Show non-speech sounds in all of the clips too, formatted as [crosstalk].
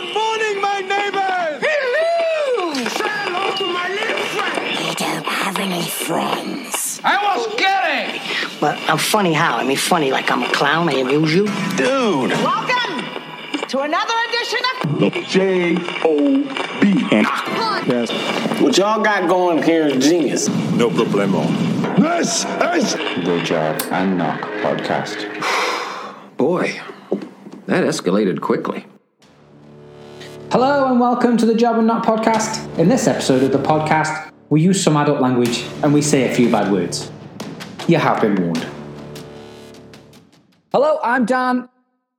Good morning, my neighbors! Hello! Say hello to my little friend. You don't have any friends. I was kidding. But I'm funny how? I mean, funny like I'm a clown, I amuse you? Dude! Welcome to another edition of J O B. Yes. What y'all got going here is genius. No problemo. This is The Job and Knock podcast. [sighs] Boy, that escalated quickly. Hello and welcome to the Job and Knock podcast. In this episode of the podcast, we use some adult language and we say a few bad words. You have been warned. Hello, I'm Dan.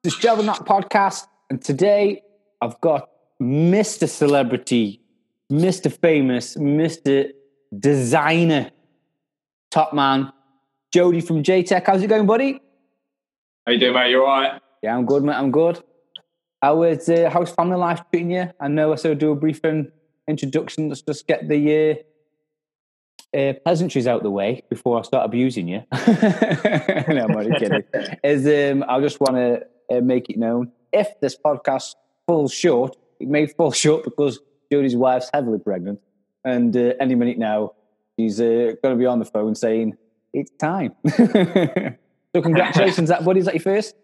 This is Job and Knock podcast, and today I've got Mr. Celebrity, Mr. Famous, Mr. Designer, top man, Jody from JTech. How's it going, buddy? How you doing, mate? You all right? Yeah, I'm good, mate. I'm good. How is uh, how's family life treating you? I know I said do a brief introduction. Let's just get the uh, uh, pleasantries out the way before I start abusing you. [laughs] no, I'm only kidding. [laughs] Is um, I just want to uh, make it known if this podcast falls short, it may fall [laughs] short because Jody's wife's heavily pregnant, and uh, any minute now she's uh, going to be on the phone saying it's time. so congratulations, that buddy. Is that your first?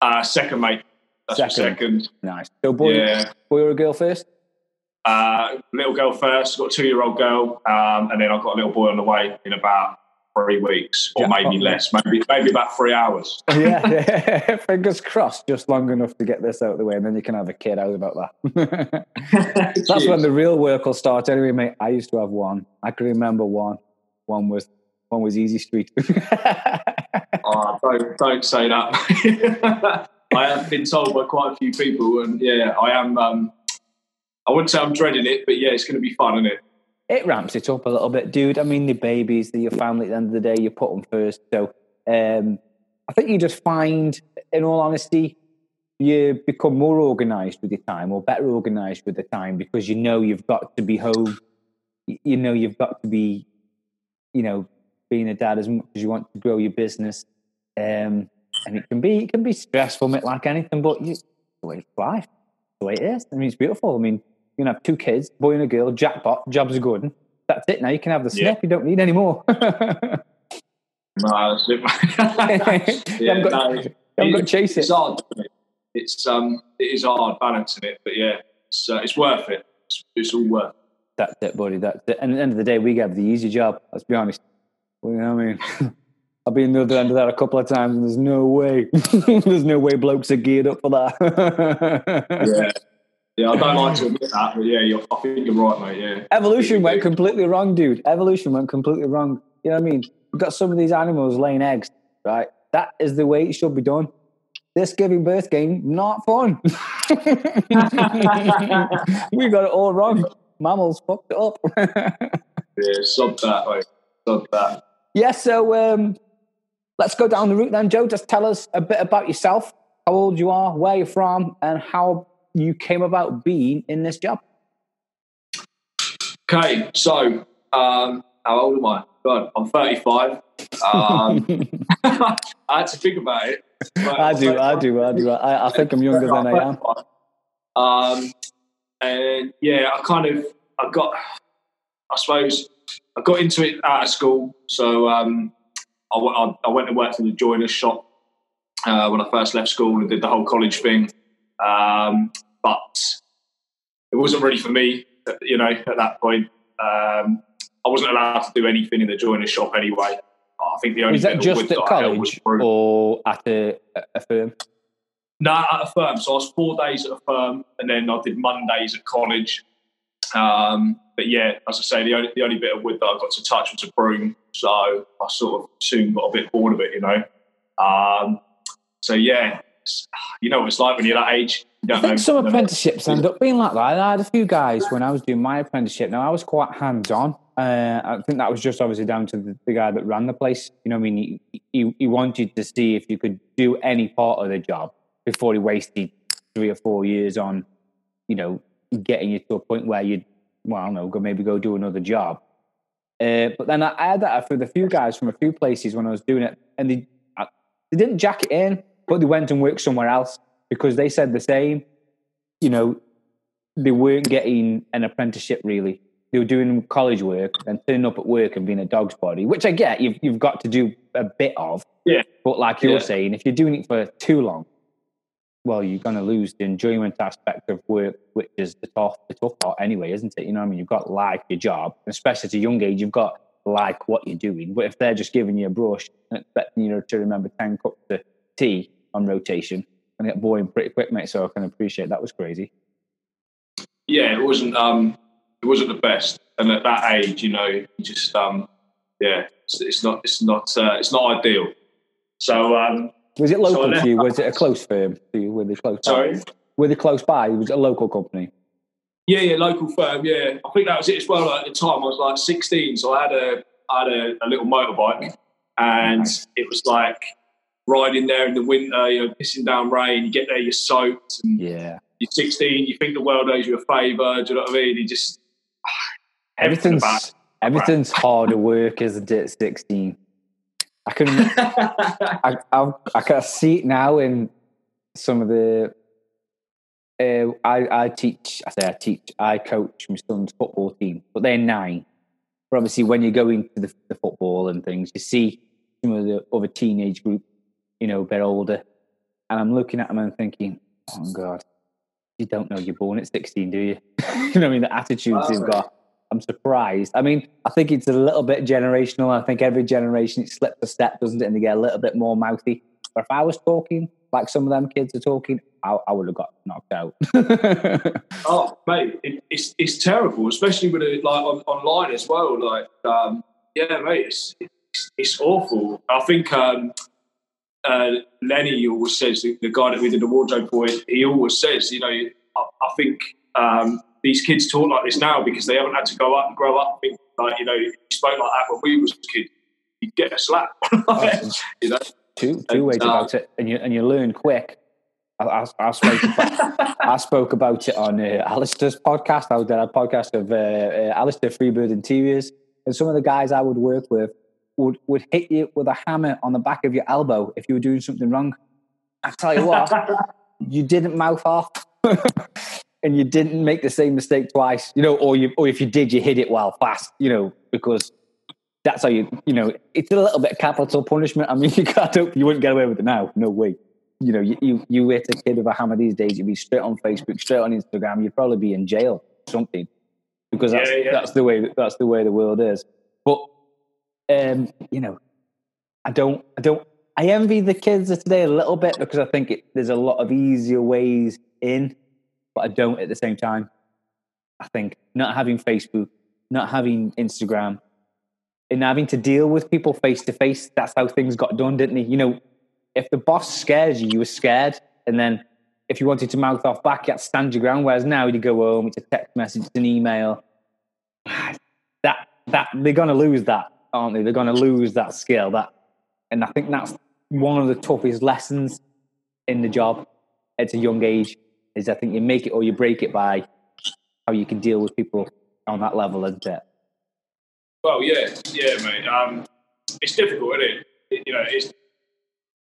Uh, second, mate. That's Second. second. Nice. So boy, Yeah. boy or a girl first? Uh, little girl first. Got a two-year-old girl, um, and then I've got a little boy on the way in about three weeks, or Jackpot, maybe less. Maybe maybe about three hours. [laughs] yeah, yeah. [laughs] fingers crossed, just long enough to get this out of the way, and then you can have a kid. How's about that? [laughs] That's when the real work will start. Anyway, mate, I used to have one. I can remember one. One was one was Easy Street. Oh, don't don't say that. I have been told by quite a few people, and yeah, I am. Um, I wouldn't say I'm dreading it, but yeah, it's going to be fun, isn't it? it ramps it up a little bit, dude. I mean, the babies, they're your family. At the end of the day, you put them first. So, um, I think you just find, in all honesty, you become more organised with your time, or better organised with the time, because you know you've got to be home. You know you've got to be, you know, being a dad as much as you want to grow your business. Um, and it can be it can be stressful, mate, like anything, but you, the way it's life, the way it is. I mean, it's beautiful. I mean, you can have two kids, boy and a girl, jackpot, jobs are good. That's it. Now you can have the Yeah. You don't need any more. [laughs] No, that's it. [laughs] You haven't got- haven't got to chase It's it. hard. It's um, it is hard balancing it, but yeah, it's uh, it's worth it. It's, it's all worth. it. That's it, buddy. That's it. And at the end of the day, we have the easy job. Let's be honest. You know what I mean? [laughs] I've been the other end of that a couple of times, and there's no way, [laughs] there's no way blokes are geared up for that. Yeah, [laughs] yeah. I don't like to admit that, but yeah, you're, I think you're right, mate. Yeah. Evolution went completely wrong, dude. Evolution went completely wrong. You know what I mean? We've got some of these animals laying eggs, right? That is the way it should be done. This giving birth game, not fun. [laughs] we got it all wrong. Mammals fucked it up. Yeah, sod that, mate. Sod that. yeah, so um, let's go down the route then, Joe. Just tell us a bit about yourself, how old you are, where you're from, and how you came about being in this job. Okay, so um, how old am I? God, I'm 35. Um, [laughs] I had to think about it. Right, I I'm do, I do, I do. I, I think I'm younger than I am. Um, and yeah, I kind of, I got, I suppose, I got into it out of school. So um, I, went- I, I went and worked in the joiner's shop uh, when I first left school and did the whole college thing. Um, but it wasn't really for me, you know, at that point. Um, I wasn't allowed to do anything in the joiner's shop anyway. I think the only Was that just at that I held was college or at a, a firm? no, at a firm. So I was four days at a firm, and then I did Mondays at college. Um, but yeah, as I say, the only the only bit of wood that I got to touch was a broom. So I sort of soon got a bit bored of it, you know. Um, so yeah, you know what it's like when you're that age. You I think know- some apprenticeships end up being like that. I had a few guys when I was doing my apprenticeship. Now I was quite hands on. Uh, I think that was just obviously down to the, the guy that ran the place. You know, what I mean, he, he he wanted to see if you could do any part of the job before he wasted three or four years on, you know, getting you to a point where you'd, well, I don't know, go maybe go do another job. Uh, but then I, had that with a few guys from a few places when I was doing it, and they I, they didn't jack it in, but they went and worked somewhere else because they said the same. you know, they weren't getting an apprenticeship really. They were doing college work and turning up at work and being a dog's body, which I get. You've you've got to do a bit of, Yeah. but like you're Yeah. saying, if you're doing it for too long, well, you're going to lose the enjoyment aspect of work, which is the tough, the tough part anyway, isn't it? You know I mean? You've got like your job, especially at a young age, you've got like what you're doing. But if they're just giving you a brush and expecting you to remember 10 cups of tea on rotation, and get boring pretty quick, mate. So I can appreciate that was crazy. yeah, it wasn't um, it wasn't the best. And at that age, you know, you just um, yeah, it's, it's not it's not uh, it's not ideal. So um, Was it local left to you? Was it a close firm to you? Were they close Sorry? by? Were they close by? Was it a local company? yeah, yeah, local firm. Yeah, I think that was it as well. Like, at the time, I was like 16, so I had a I had a, a little motorbike, and it was like riding there in the winter. You know, pissing down rain. You get there, you're soaked, and Yeah. you're 16. You think the world owes you a favour. Do you know what I mean? You just everything [sighs] Everything's everything's harder work, isn't it? Sixteen. I can I, [laughs] I I can see it now in some of the. Uh, I I teach. I say I teach. I coach my son's football team, but they're nine. But obviously, when you go into the, the football and things, you see some of the other teenage group, you know, a bit older, and I'm looking at them and thinking, "Oh God, you don't know you're born at 16, do you?" [laughs] you know, what I mean, the attitudes they've got. I'm surprised. I mean, I think it's a little bit generational. I think every generation it slips a step, doesn't it? And they get a little bit more mouthy. But if I was talking like some of them kids are talking, I, I would have got knocked out. [laughs] Oh, mate, it, it's it's terrible, especially with it like on, online as well. Like, um, yeah, mate, it's, it's it's awful. I think um, uh, Lenny always says the, guy that we did the wardrobe for. He always says, you know, I, I think um, these kids talk like this now because they haven't had to go up and grow up. Like you know, you spoke like that when we was kids. You get a slap, [laughs] you know. two two ways uh, about it, and you and you learn quick. I, I, I spoke [laughs] about, I spoke about it on uh, Alistair's podcast. I was did a podcast of uh, uh, Alistair Freebird Interiors, and some of the guys I would work with would would hit you with a hammer on the back of your elbow if you were doing something wrong. I tell you what, [laughs] you didn't mouth off. And you didn't make the same mistake twice, you know, or you, or if you did, you hit it while fast, you know, because that's how you, you know, it's a little bit of capital punishment. I mean, [laughs] you can't, you wouldn't get away with it now. No way. You know, you, you, you hit a kid with a hammer these days, you'd be straight on Facebook, straight on Instagram. You'd probably be in jail, something, because that's Yeah, yeah. that's the way that's the way the world is. But um, you know, I don't, I don't, I envy the kids of today a little bit because I think it, there's a lot of easier ways in, but I don't at the same time. I think not having Facebook, not having Instagram, and having to deal with people face to face. That's how things got done, didn't they? You know, if the boss scared you, you were scared, and then if you wanted to mouth off back, you had to stand your ground. Whereas now you go home, it's a text message, it's an email. [sighs] That that they're going to lose that, aren't they? They're going to lose that skill. That, and I think that's one of the toughest lessons in the job at a young age. Is I think you make it or you break it by how you can deal with people on that level, isn't it? Well, yeah, yeah, mate. Um, it's difficult, isn't it? It- You know, it's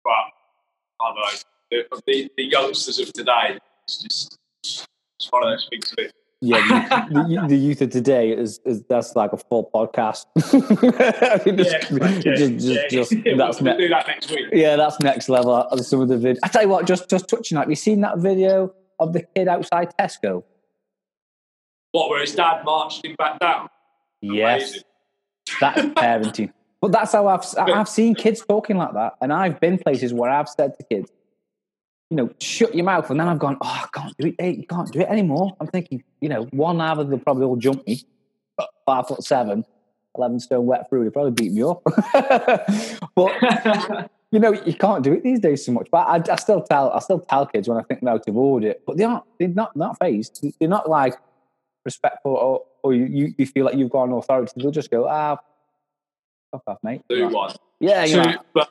but I don't know. The, the, the youngsters of today, it's just it's one of those things. That Yeah, the, [laughs] the, the youth of today is, is that's like a full podcast. [laughs] Yeah, just- yeah, just- just- yeah. just- We'll- that's we'll ne- do that next week. yeah, that's next level. Some of the vid. I tell you what, just just touching that. Have you seen that video of the kid outside Tesco? What? Where his dad marched him back down? Yes, that's parenting. [laughs] But that's how I've I've seen kids talking like that, and I've been places where I've said to kids, you know, shut your mouth, and then I've gone, oh, I can't do it. Hey, you can't do it anymore. I'm thinking, you know, one either they'll probably all jump me, but five foot seven, 11 stone wet through, they probably beat me up. [laughs] but [laughs] you know, you can't do it these days so much. But I, I still tell, I still tell kids when I think they're out of order, but they aren't, they're not, not phased. They're not like respectful or, or you, you, you feel like you've got an authority. They'll just go, ah, fuck off, mate. Do one. Yeah, Two, yeah. but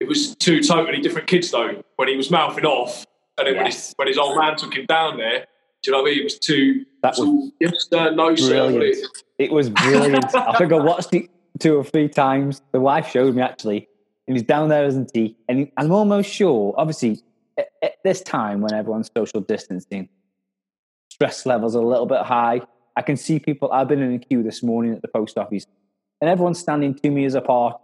it was two totally different kids though. When he was mouthing off, and then when, his, when his old man took him down there, do you know what I mean? It was two. That was all, yes, sir, no, sir. It was brilliant. I think I watched it two or three times. The wife showed me actually, he's down there, isn't he? And I'm almost sure, obviously, at, this time when everyone's social distancing, stress levels are a little bit high. I can see people. I've been in a queue this morning at the post office, and everyone's standing two meters apart.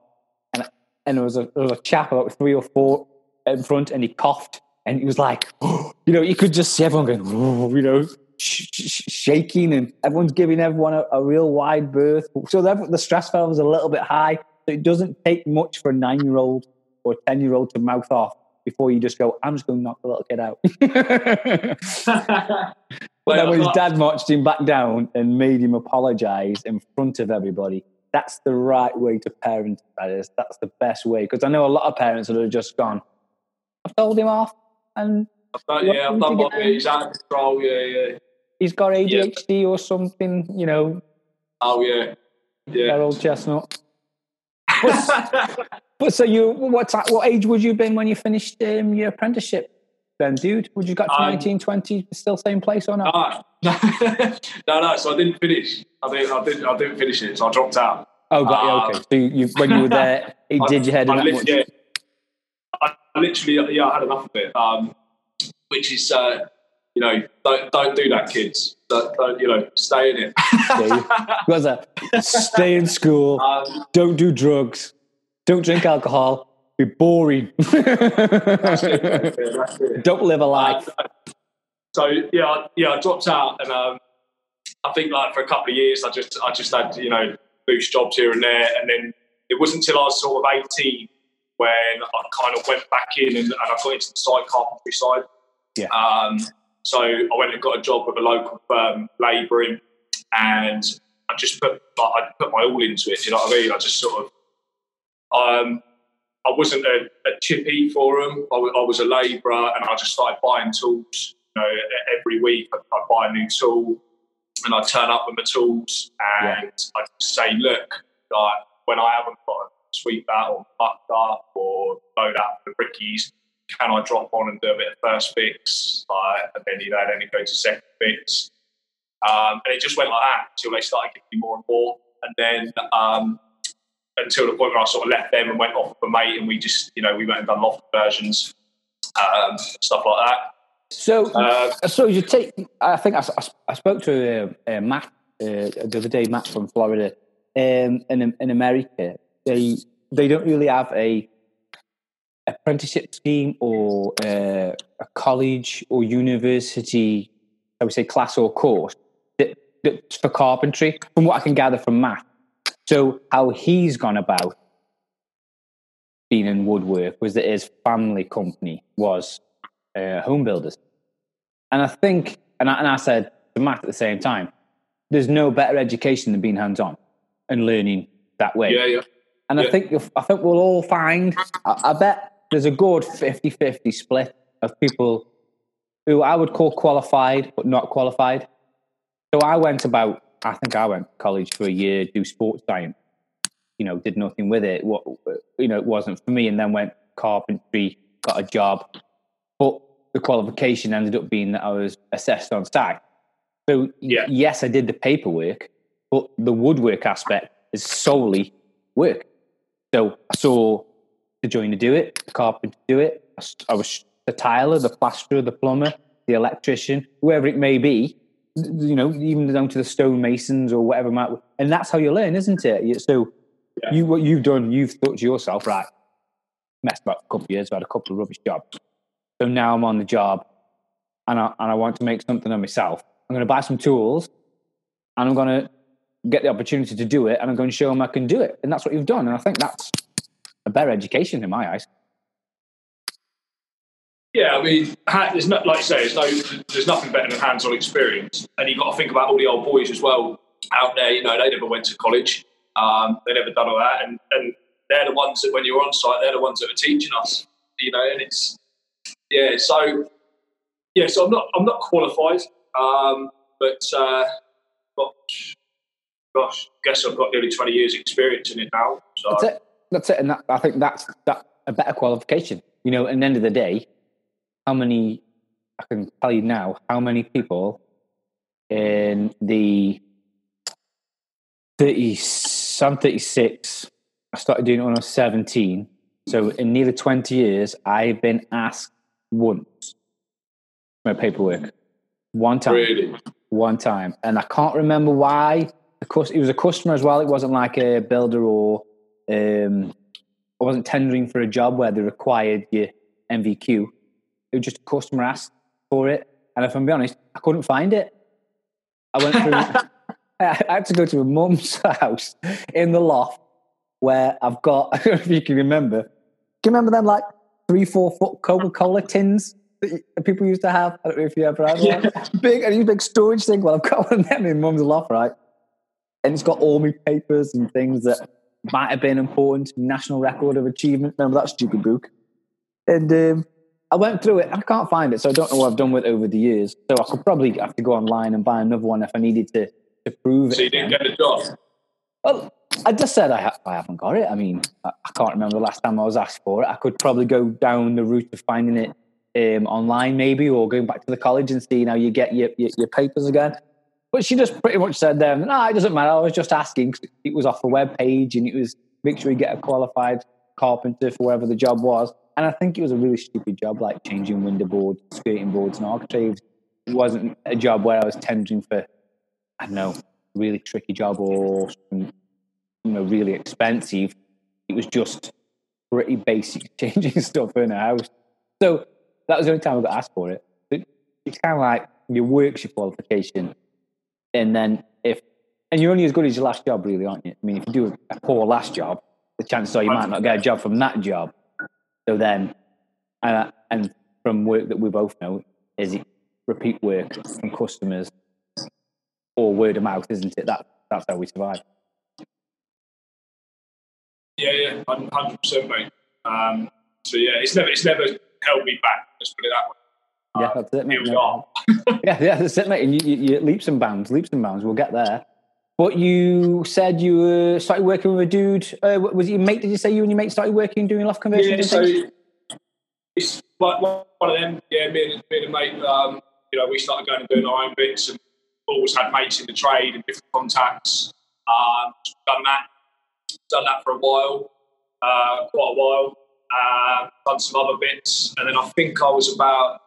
And and there was a there was a chap about three or four in front, and he coughed, and he was like, [gasps] you know, you could just see everyone going, [laughs] you know, sh- sh- shaking, and everyone's giving everyone a, a real wide berth. So the, the stress level is a little bit high. So it doesn't take much for a nine year old or ten year old to mouth off before you just go, I'm just going to knock the little kid out. [laughs] but then when his dad marched him back down and made him apologize in front of everybody, that's the right way to parent. That is, that's the best way. Because I know a lot of parents that have just gone, I've told him off, and I've done, yeah, I've done my bit. He's out of control. Yeah, yeah. he's got ADHD or something, you know, Oh yeah, yeah. Harold Chestnut. But, but so you, what what age would you have been when you finished um, your apprenticeship? Then, dude, would you got to Um, 19, 20, still same place or not? Ah. [laughs] no, no. So I didn't finish. I didn't. I didn't. I didn't finish it. So I dropped out. Oh, got you. Um, Okay. So you, you, when you were there, [laughs] it did your head in I that lit- much. Yeah, I literally, yeah, I had enough of it. Um, which is, uh, you know, don't don't do that, kids. Don't, don't you know, stay in it. Was [laughs] a stay in school, Um, don't do drugs, don't drink alcohol, be boring. [laughs] that's it. Yeah, that's it. don't live a life. Uh, so yeah, I- yeah, I dropped out, and um, I think like for a couple of years, I just I just had you know boost jobs here and there, and then it wasn't until I was sort of eighteen when I kind of went back in and, and I got into the side carpentry side. Yeah. Um, so I went and got a job with a local firm, labouring, and I just put like, I put my all into it. You know what I mean? I just sort of um, I wasn't a, a chippy for them. I was a labourer, and I just started buying tools. You know, every week I'd, I'd buy a new tool, and I'd turn up with my tools, and I'd say, "Look, like when I haven't got a sweep out or mucked up or load out the brickies, can I drop on and do a bit of first fix? Like, and then you know, then it goes to second fix, um, and it just went like that until they started giving me more and more, and then. Um, until the point where I sort of left them and went off with a mate, and we just, you know, we went and done loft versions, um, stuff like that. So, Uh, so you take. I think I, I, I spoke to uh, uh, Matt uh, the other day. Matt from Florida. Um, in in America, they they don't really have a apprenticeship scheme or uh, a college or university. I would say class or course that, that's for carpentry. From what I can gather from Matt, so how he's gone about being in woodwork was that his family company was uh, home builders. And I think, and I, and I said to Matt at the same time, there's no better education than being hands on and learning that way. yeah, yeah. And I think I think we'll all find. I, I bet there's a good 50-50 split of people who I would call qualified but not qualified. So I went about. I think I went to college for a year, do sports science. You know, did nothing with it. What you know, it wasn't for me. And then went carpentry, got a job, but the qualification ended up being that I was assessed on site. So Yeah. yes, I did the paperwork, but the woodwork aspect is solely work. So I saw the joiner do it, the carpenter do it. I was the tiler, the plasterer, the plumber, the electrician, whoever it may be. You know, even down to the stonemasons or whatever. Might, and that's how you learn, isn't it? So Yeah. you what you've done, you've thought to yourself, right? Messed about a couple of years, I've had a couple of rubbish jobs. So now I'm on the job, and I and I want to make something of myself. I'm going to buy some tools, and I'm going to get the opportunity to do it, and I'm going to show them I can do it. And that's what you've done. And I think that's a better education in my eyes. Yeah, I mean, there's not like you say, there's no, there's nothing better than hands-on experience, and you've got to think about all the old boys as well out there. You know, they never went to college, um, they never done all that, and and they're the ones that when you're on site, they're the ones that are teaching us. You know, and it's yeah, so yeah, so I'm not I'm not qualified, um, but uh, but gosh, guess I've got nearly 20 years experience in it now. So That's it. And that, I think that's that a better qualification. You know, at the end of the day, how many I can tell you now how many people in the 30 I'm 36. I started doing it when I was 17. So in nearly 20 years, I've been asked once for my paperwork. One time. Really? One time. And I can't remember why. Of course, it was a customer as well. It wasn't like a builder or um, I wasn't tendering for a job where they required your NVQ. It was just a customer asked for it. And if I'm being honest, I couldn't find it. I went through, [laughs] [laughs] I had to go to a mum's [laughs] house in the loft where I've got, I don't know if you can remember, can you remember them like three, four foot Coca Cola tins that people used to have? I don't know if you ever had one. Big, and these big storage thing. Well, I've got one of them in mum's loft, right? And it's got all my papers and things that might have been important. National Record of Achievement. Remember that stupid book? And um, I went through it. I can't find it, so I don't know what I've done with it over the years. So I could probably have to go online and buy another one if I needed to to prove it. So you didn't get a job? Well, I just said I, ha- I haven't got it. I mean, I, I can't remember the last time I was asked for it. I could probably go down the route of finding it um, online, maybe, or going back to the college and seeing how you get your, your, your papers again. But she just pretty much said, um, "No, it doesn't matter. I was just asking." It was off the web page, and it was make sure you get a qualified carpenter for wherever the job was. And I think it was a really stupid job, like changing window boards, skirting boards, and architraves. It wasn't a job where I was tendering for, I don't know, really tricky job or you know, really expensive. It was just pretty basic [laughs] changing stuff in a house. So that was the only time I got asked for it. It- It's kind of like your work's your qualification. And then if, and you're only as good as your last job, really, aren't you? I mean, if you do a poor last job, the chances are you might not get a job from that job. So then, uh, and from work that we both know, is it repeat work from customers or word of mouth, isn't it? That, that's how we survive. Yeah, yeah, hundred percent, mate. Um, so yeah, it's never it's never held me back. Let's put it that way. Yeah, that's it, mate. Here we are. yeah, yeah, that's it, mate. And you, you, you leaps and bounds, leaps and bounds. We'll get there. But you said you uh, started working with a dude. Uh, was it your mate? Did you say you and your mate started working doing loft conversions? Yeah, so it's like one one of them. Yeah, me and, me and a mate. Um, you know, we started going and doing our own bits, and always had mates in the trade and different contacts. Um, done that, done that for a while, uh, quite a while. Uh, done some other bits, and then I think I was about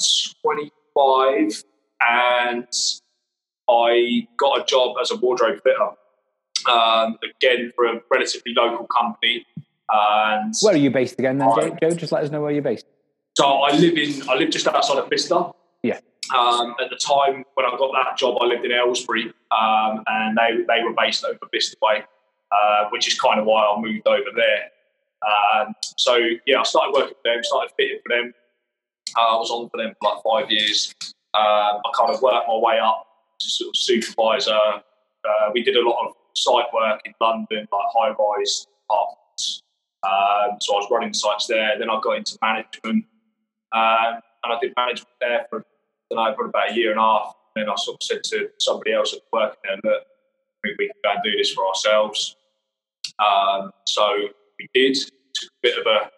twenty-five, and I got a job as a wardrobe fitter. Um, again, for a relatively local company. And Where are you based again, then, Joe? Joe? Just let us know where you're based. So I live in I live just outside of Bicester. Yeah. Um, at the time when I got that job, I lived in Aylesbury, um, and they they were based over Bicester Way, uh, which is kind of why I moved over there. Um, so yeah, I started working for them, started fitting for them. Uh, I was on for them for like five years. Um, I kind of worked my way up to sort of supervisor. Uh, we did a lot of site work in London, like high rise apartments. Um, so I was running sites there. Then I got into management, um, and I did management there for I don't know, probably about a year and a half. And then I sort of said to somebody else at work there, look, I think we can go and do this for ourselves. Um, so we did. Took a bit of a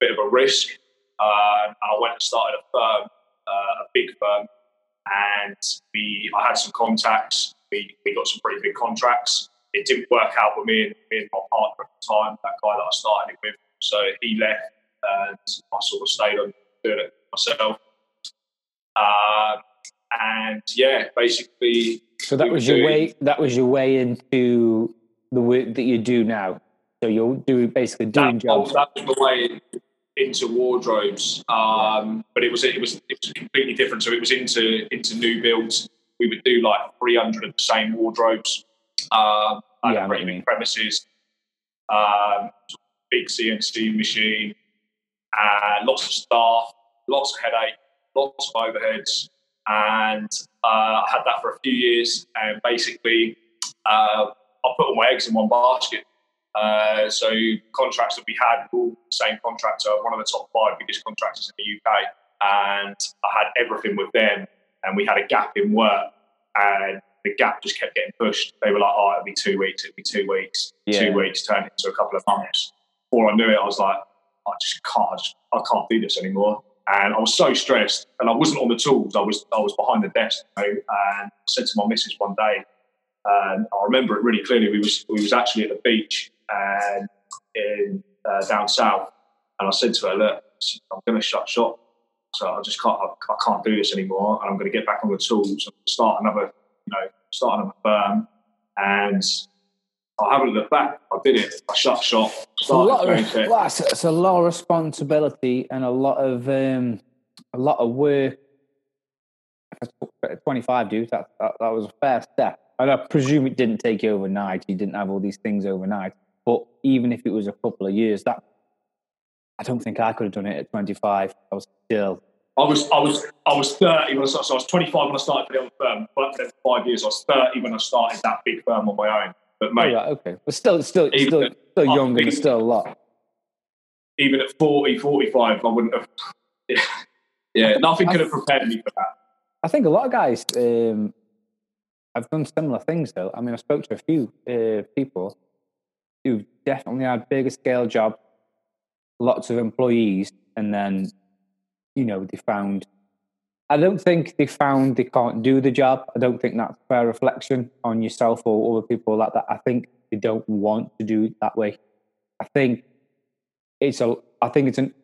bit of a risk, um, and I went and started a firm, uh, a big firm, and we I had some contacts. We we got some pretty big contracts. It didn't work out with me and me and my partner at the time, that guy that I started it with. So he left, and I sort of stayed on doing it myself. Um, and yeah, basically, So that was your doing- way. That was your way into the work that you do now. So you'll do basically doing that, jobs. that was the way into wardrobes. Um, but it was it was it was completely different. So it was into into new builds. We would do like 300 of the same wardrobes. Um, Yeah, I at know what pretty big mean. premises. Um, big CNC machine, uh, lots of staff, lots of headache, lots of overheads, and uh, I had that for a few years. And basically, uh, I put all my eggs in one basket. Uh, so contracts that we had were all the same contractor, one of the top five biggest contractors in the UK, and I had everything with them, and we had a gap in work, and the gap just kept getting pushed. They were like, "Oh, it'll be two weeks, it'll be two weeks, Yeah. two weeks turned into a couple of months." Before I knew it, I was like, "I just can't, I, just, I can't do this anymore." And I was so stressed, and I wasn't on the tools. I was, I was behind the desk, you know, and I said to my missus one day, and I remember it really clearly. We was we was actually at the beach and in uh, down south, and I said to her, "Look, I'm going to shut shop." So I just can't. I, I can't do this anymore, and I'm going to get back on the tools and start another, you know, start another firm. And I haven't looked back. I did it. I shut shop. It's a lot of, going it's, it's a lot of responsibility and a lot of um, a lot of work. 25, dude, that, that that was a fair step. And I presume it didn't take you overnight. You didn't have all these things overnight. But even if it was a couple of years, that I don't think I could have done it at 25. I was still I was I was I was 30 when I started. So I was 25 when I started for the other firm. But for five years, I was 30 when I started that big firm on my own. But oh, mate, right, okay. But still, still, Even- still, still oh, young and even- there's still a lot. even at 40, 45, I wouldn't have. Yeah, [laughs] yeah nothing could have prepared me for that. I think a lot of guys um, have done similar things, though. I mean, I spoke to a few uh, people who definitely had bigger scale jobs, lots of employees, and then, you know, they found. I don't think they found they can't do the job. I don't think that's a fair reflection on yourself or other people like that. I think they don't want to do it that way. I think it's a. I think it's an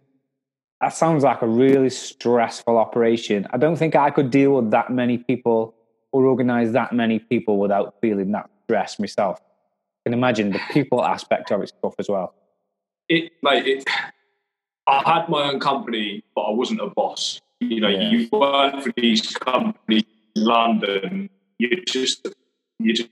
that sounds like a really stressful operation. I don't think I could deal with that many people or organize that many people without feeling that stress myself. Can imagine the people aspect of it's tough as well. It, mate, it, I had my own company, but I wasn't a boss. You know, Yeah. you work for these companies in London. You just, you just,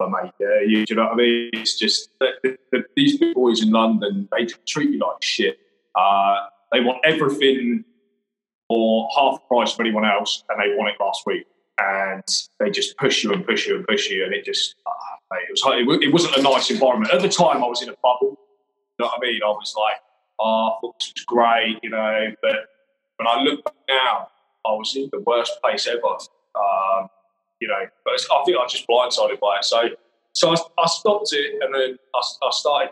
oh, mate. Yeah, you, you know what I mean? It's just that the, the, these big boys in London. They treat you like shit. Uh, they want everything for half the price of anyone else, and they want it last week. And they just push you and push you and push you, and it just, ah, mate, it was it, it wasn't a nice environment at the time. I was in a bubble. You know what I mean? I was like, oh, I this was great, you know. But when I look back now, I was in the worst place ever. Um, you know, but I think I was just blindsided by it. So, so I, I stopped it, and then I, I started.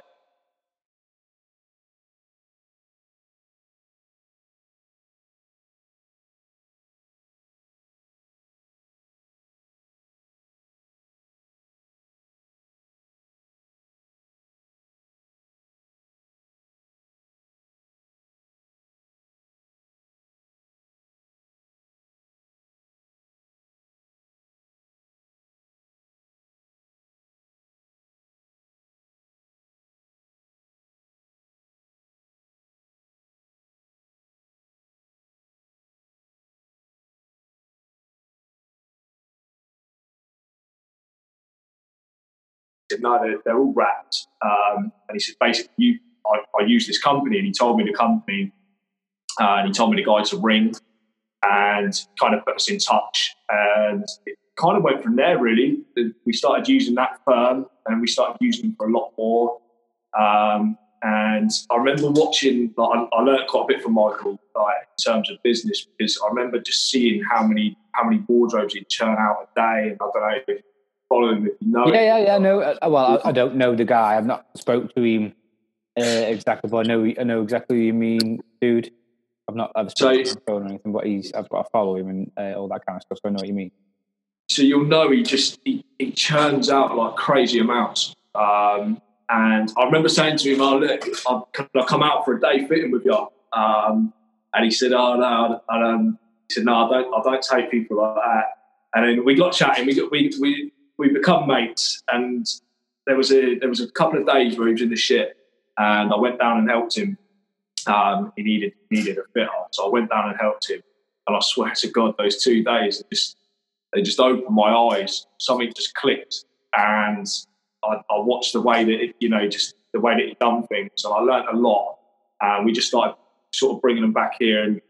Said, no, they're, they're all wrapped. Um, and he said, basically, you, I, I use this company, and he told me the company, uh, and he told me the guy to ring, and kind of put us in touch. And it kind of went from there, really. We started using that firm, and we started using them for a lot more. Um, and I remember watching, like, I, learned quite a bit from Michael like, in terms of business because I remember just seeing how many how many wardrobes he'd churn out a day. And I don't know following if you know. Yeah, yeah, yeah. No, uh, well, I, I don't know the guy. I've not spoke to him uh, exactly, but I know I know exactly what you mean, dude. I've not I've So- spoken to him or anything, but he's I've got to follow him and uh, all that kind of stuff. So I know what you mean. so you'll know he just he, he churns out like crazy amounts. Um, and I remember saying to him, "Oh look, I, can I come out for a day fitting with you?" Um, and he said, "Oh no," and um, he said, "No, I don't. I don't take people like that." And then we got chatting. We got we we we become mates. And there was a there was a couple of days where he was in the shit, and I went down and helped him. Um, he needed needed a fit on, so I went down and helped him. And I swear to God, those two days just they just opened my eyes. Something just clicked, and I, I watched the way that it, you know, just the way that he done things, and I learned a lot. And we just started sort of bringing them back here and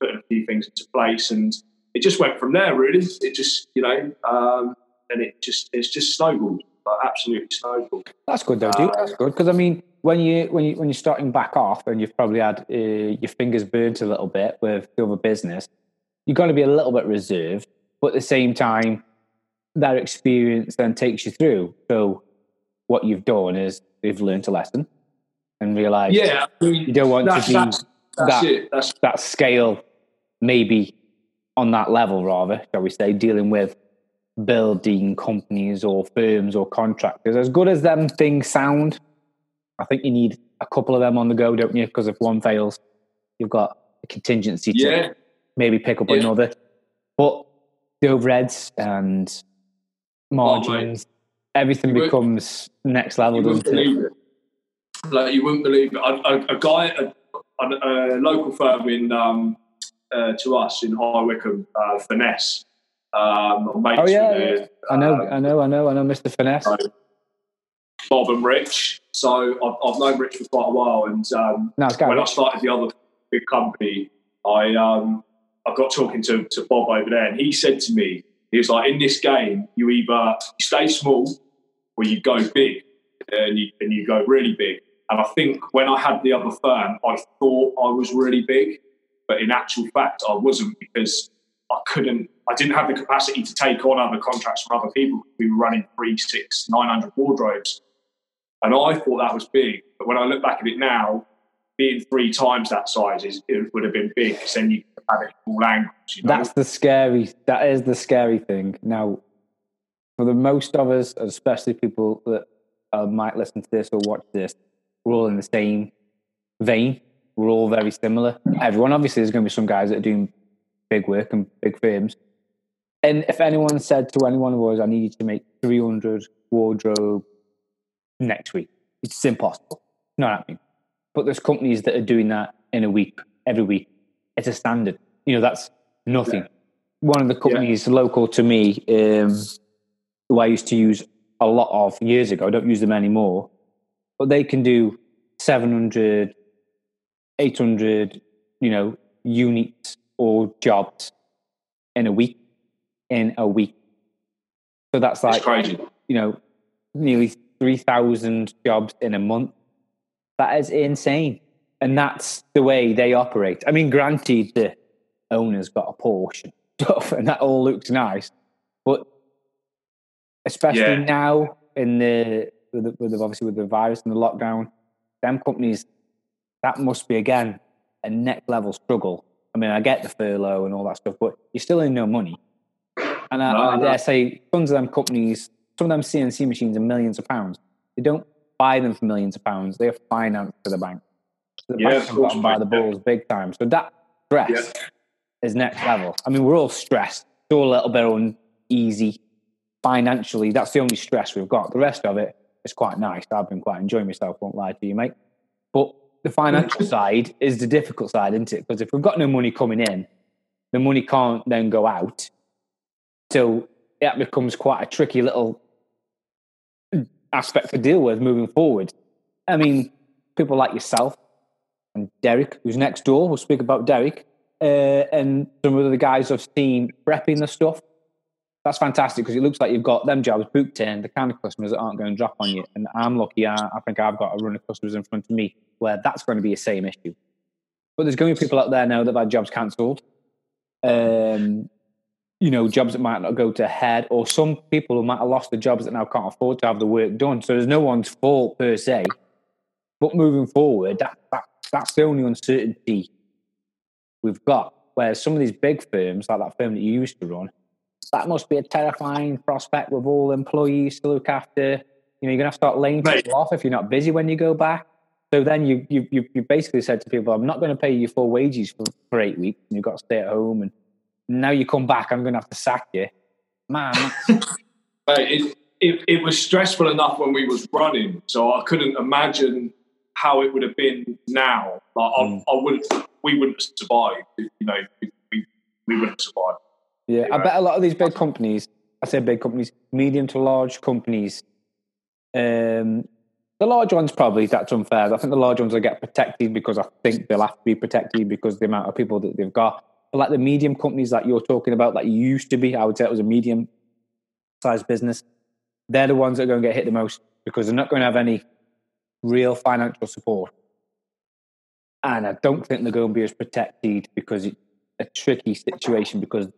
putting a few things into place, and it just went from there. Really, it just you know, um, and it just it's just snowballed, like absolutely snowballed. That's good though, dude. Uh, That's good because I mean, when you when you when you're starting back off and you've probably had uh, your fingers burnt a little bit with the other business, you've got to be a little bit reserved, but at the same time, that experience then takes you through. So what you've done is you've learned a lesson and realised Yeah, I mean, you don't want to be that's, that's that. That's that scale maybe on that level rather shall we say dealing with building companies or firms or contractors as good as them things sound i think you need a couple of them on the go don't you because if one fails you've got a contingency to Yeah. maybe pick up Yeah. another. But the overheads and margins, everything You becomes next level, doesn't it? it. Like you wouldn't believe it. A, a, a guy, a, a, a local firm in um, uh, to us in High Wycombe, uh, Finesse. Um, mates Oh yeah. I know, uh, I know, I know, I know, Mr. Finesse. Bob and Rich. So I've, I've known Rich for quite a while, and um, guy. when I started the other big company, I um, I got talking to, to Bob over there, and he said to me, he was like, "In this game, you either stay small or you go big, and you and you go really big." And I think when I had the other firm, I thought I was really big, but in actual fact, I wasn't because I couldn't. I didn't have the capacity to take on other contracts from other people. We were running three, six, nine hundred wardrobes, and I thought that was big. But when I look back at it now, being three times that size is it would have been big. Because then you have it all angles. You know? That's the scary. That is the scary thing. Now, for the most of us, especially people that uh, might listen to this or watch this, we're all in the same vein. We're all very similar. Everyone, obviously, there's going to be some guys that are doing big work and big firms. And if anyone said to anyone us, "I need you to make 300 wardrobe next week," it's impossible. It's not happening. But there's companies that are doing that in a week, every week. It's a standard. You know, that's nothing. One of the companies local to me, um, who I used to use a lot of years ago, I don't use them anymore, but they can do 700, 800, you know, units or jobs in a week, in a week. So that's like, you know, nearly 3,000 jobs in a month. That is insane. And that's the way they operate. I mean, granted, the owner's got a portion and [laughs] stuff, and that all looks nice. But especially Yeah. now in the with, the, with the, obviously with the virus and the lockdown, them companies, that must be again a next level struggle. I mean, I get the furlough and all that stuff, but you're still in no money. And I, No, I no. dare say, tons of them companies, some of them CNC machines are millions of pounds. They don't buy them for millions of pounds. They're financed to the bank. So the Yeah, banks of course, by the yeah. balls big time. So that stress Yeah. is next level. I mean, we're all stressed. It's all a little bit uneasy financially. That's the only stress we've got. The rest of it is quite nice. I've been quite enjoying myself, won't lie to you, mate. But the financial side is the difficult side, isn't it? Because if we've got no money coming in, the money can't then go out. So that becomes quite a tricky little aspect to deal with moving forward. I mean, people like yourself and Derek, who's next door, we'll speak about Derek, uh, and some of the guys I've seen prepping the stuff. That's fantastic because it looks like you've got them jobs booked in, the kind of customers that aren't going to drop on you. And I'm lucky, I, I think I've got a run of customers in front of me where that's going to be the same issue. But there's going to be people out there now that have had jobs cancelled. Um, you know, jobs that might not go to head, or some people who might have lost the jobs that now can't afford to have the work done. So there's no one's fault per se. But moving forward, that, that that's the only uncertainty we've got. Where some of these big firms, like that firm that you used to run, that must be a terrifying prospect with all employees to look after. You know, you're gonna have to start laying people off if you're not busy when you go back. So then you you you, you basically said to people, "I'm not going to pay you full wages for, for eight weeks, and you've got to stay at home." And now you come back, I'm going to have to sack you, man. that's- [laughs] it, it, it was stressful enough when we was running, so I couldn't imagine how it would have been now. Like I, Mm. I wouldn't, we wouldn't have survived. You know, we, we, we wouldn't have survived. Yeah, I bet a lot of these big companies, I say big companies, medium to large companies, um, the large ones probably, that's unfair. I think the large ones will get protected because I think they'll have to be protected because the amount of people that they've got. But like the medium companies that you're talking about, that used to be, I would say it was a medium sized business, they're the ones that are going to get hit the most because they're not going to have any real financial support. And I don't think they're going to be as protected because it's a tricky situation because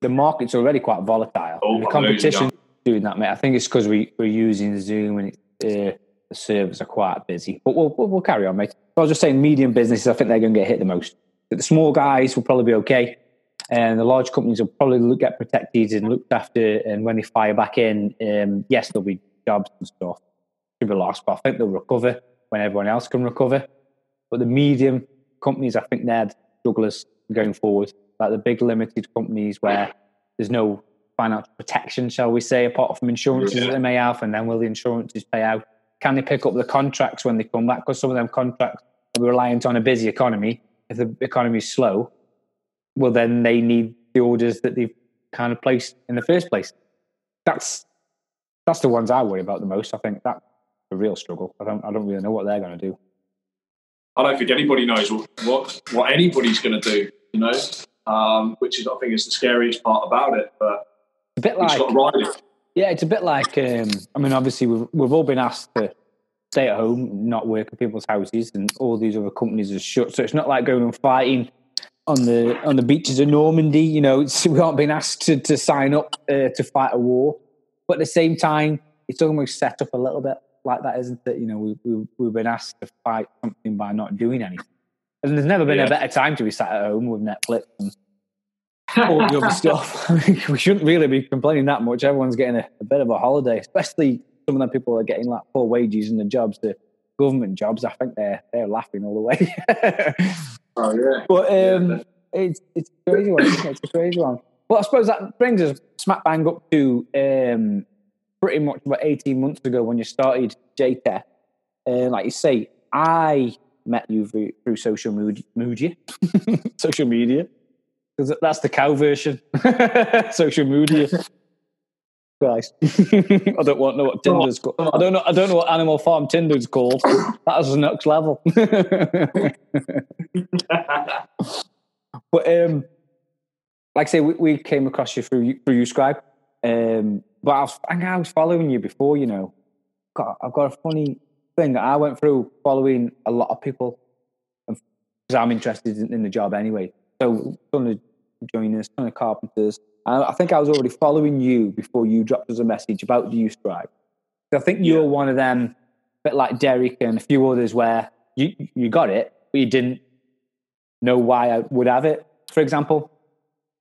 the market's already quite volatile. Oh, the competition doing that, mate. I think it's because we, we're using Zoom and it, uh, the servers are quite busy. But we'll, we'll, we'll carry on, mate. I was just saying, medium businesses, I think they're going to get hit the most. But the small guys will probably be okay. And the large companies will probably look, get protected and looked after. And when they fire back in, um, yes, there'll be jobs and stuff to be lost, but I think they'll recover when everyone else can recover. But the medium companies, I think they're strugglers going forward, like the big limited companies where there's no financial protection, shall we say, apart from insurances Yeah. that they may have, and then will the insurances pay out? Can they pick up the contracts when they come back? Because some of them contracts are reliant on a busy economy. If the economy is slow, well, then they need the orders that they've kind of placed in the first place. That's that's the ones I worry about the most. I think that's a real struggle. I don't I don't really know what they're going to do. I don't think anybody knows what what, anybody's going to do. You know, um, which is I think is the scariest part about it. But a bit like just got to ride it. Yeah, it's a bit like. Um, I mean, obviously, we've we've all been asked to stay at home, not work at people's houses, and all these other companies are shut. So it's not like going and fighting on the on the beaches of Normandy. You know, it's, we aren't being asked to to sign up uh, to fight a war, but at the same time, it's almost set up a little bit like that, isn't it? You know, we, we we've been asked to fight something by not doing anything, and there's never been Yeah. a better time to be sat at home with Netflix and all the other [laughs] stuff. [laughs] we shouldn't really be complaining that much. Everyone's getting a, a bit of a holiday, especially some of the people are getting like poor wages in the jobs, the government jobs. I think they're they're laughing all the way. [laughs] Oh yeah. but Yeah, um, it's it's a crazy one. It's a crazy one. Well, I suppose that brings us smack bang up to um, pretty much about eighteen months ago when you started JTech. Uh, like you say, I met you through, through social media. social media, because that's the cow version. [laughs] social media. Christ, [laughs] I don't want to know what Tinder's called. I don't know. I don't know what Animal Farm Tinder's called. That is the next level. [laughs] but um, like I say, we, we came across you through through Uscribe. Um, but I was, I was following you before. You know, got, I've got a funny thing that I went through following a lot of people because I'm interested in, in the job anyway. So, ton of joiners, ton of carpenters. And I think I was already following you before you dropped us a message about the Uscribe. So I think you Yeah. were one of them, a bit like Derek and a few others, where you you got it, but you didn't know why I would have it, for example.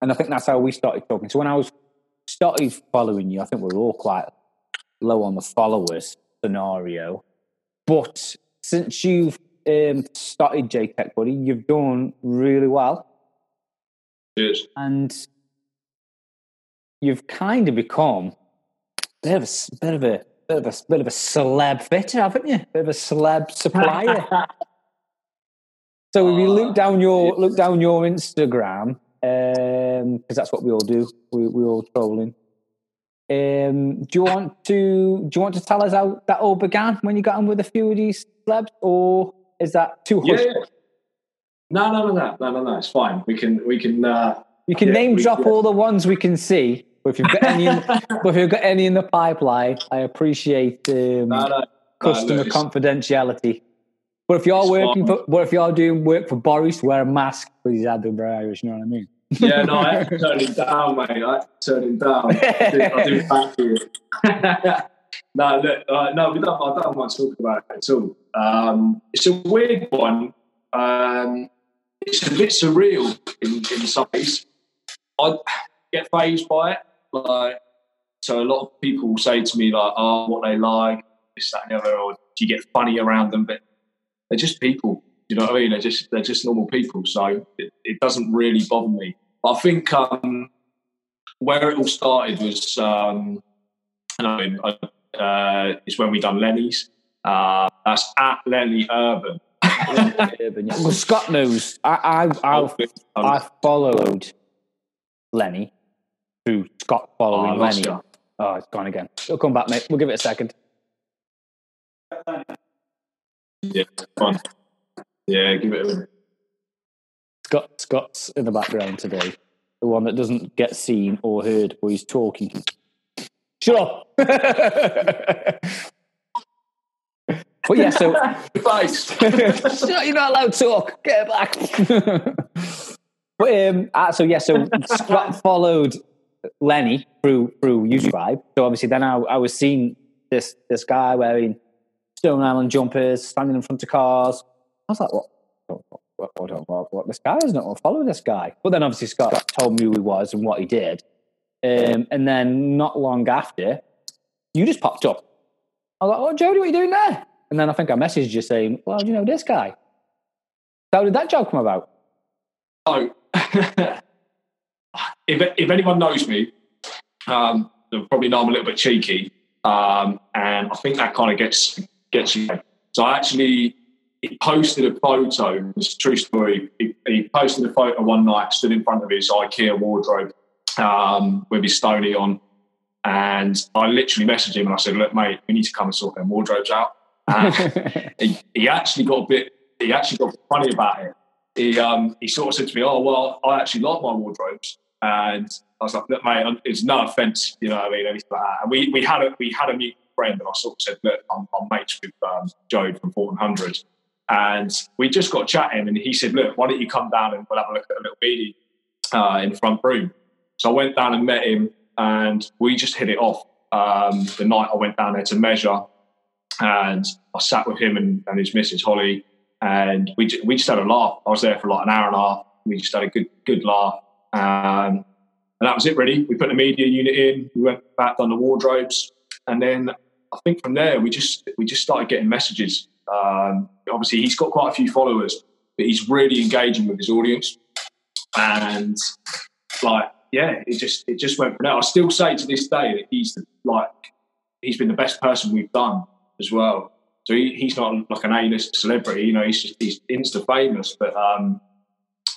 And I think that's how we started talking. So when I was started following you, I think we're all quite low on the followers scenario. But since you've um, started JTech, buddy, you've done really well. Cheers. And you've kind of become a bit of a, bit of a, bit of a, bit of a celeb fitter, haven't you? Bit of a celeb supplier. [laughs] So if you look down your look down your Instagram, because that's what we all do. We we all trolling. Um, do you want to do you want to tell us how that all began when you got on with a few of these celebs, or is that too Yeah. hush? yeah. No, no, no, no, no, no, no. It's fine. We can, we can. Uh, You can Yeah, name we- drop yeah. all the ones we can see, but if you've got any, in, [laughs] but if you've got any in the pipeline, I appreciate um, no, no. customer it's- confidentiality. But if you're working fine. for, but if you're doing work for Boris, wear a mask because he's out there Irish. You know what I mean? Yeah, no, I had to [laughs] turn him down, mate. I had to turn him down. [laughs] I do, I do thank you. no, look, uh, no, we don't, I don't want to talk about it at all. Um, it's a weird one. Um, it's a bit surreal in, in some ways. I get phased by it. Like, so a lot of people say to me, like, oh, what they like, this, that, and the other, or do you get funny around them? But they're just people. You know what I mean? They're just they're just normal people. So it, it doesn't really bother me. I think um, where it all started was um, I know uh, is when we done Lenny's. Uh, that's at Lenny Urban. Urban, yeah. Well, Scott knows. I I I, I followed Lenny through Scott Oh, following lost Lenny. ya. Oh, it's gone again. It'll come back, mate. We'll give it a second. Yeah, fun. Yeah, give it a Scott Scott's in the background today. The one that doesn't get seen or heard, but he's talking. Shut up. [laughs] but yeah, so. [laughs] Shut- [laughs] you're not allowed to talk. Get back. [laughs] but um, uh, so yeah, so Scott followed Lenny through through YouTube. So obviously, then I, I was seeing this this guy wearing Stone Island jumpers, standing in front of cars. I was like, what? What, what, what, what, what this guy is not going to follow this guy. But then obviously Scott told me who he was and what he did. Um, and then not long after, you just popped up. I was like, oh, Jody, what are you doing there? And then I think I messaged you saying, well, do you know this guy? How did that job come about? so [laughs] if if anyone knows me, um, they'll probably know I'm a little bit cheeky, um, and I think that kind of gets gets you. So I actually he posted a photo. It's a true story. He, he posted a photo one night, stood in front of his IKEA wardrobe um, with his stony on, and I literally messaged him and I said, "Look, mate, we need to come and sort them wardrobes out." And [laughs] he, he actually got a bit. He actually got funny about it. He um, he sort of said to me, "Oh well, I actually like my wardrobes," and I was like, "Look, mate, it's no offense, you know what I mean, anything like that." And we we had a we had a mutual friend, and I sort of said, "Look, I'm, I'm mates with um, Joe from Fortin Hundred." And we just got chatting, and he said, "Look, why don't you come down and we'll have a look at a little beanie uh, in the front room?" So I went down and met him, and we just hit it off. Um, the night I went down there to measure, and I sat with him and, and his missus Holly, and we we just had a laugh. I was there for like an hour and a half. We just had a good good laugh, um, and that was it. Really, we put the media unit in. We went back on the wardrobes, and then I think from there we just we just started getting messages. Um, obviously, he's got quite a few followers, but he's really engaging with his audience, and like yeah, it just it just went from there. I still say to this day that he's the, like he's been the best person we've done as well. So he, he's not like an A-list celebrity, you know. He's just he's insta famous, but um,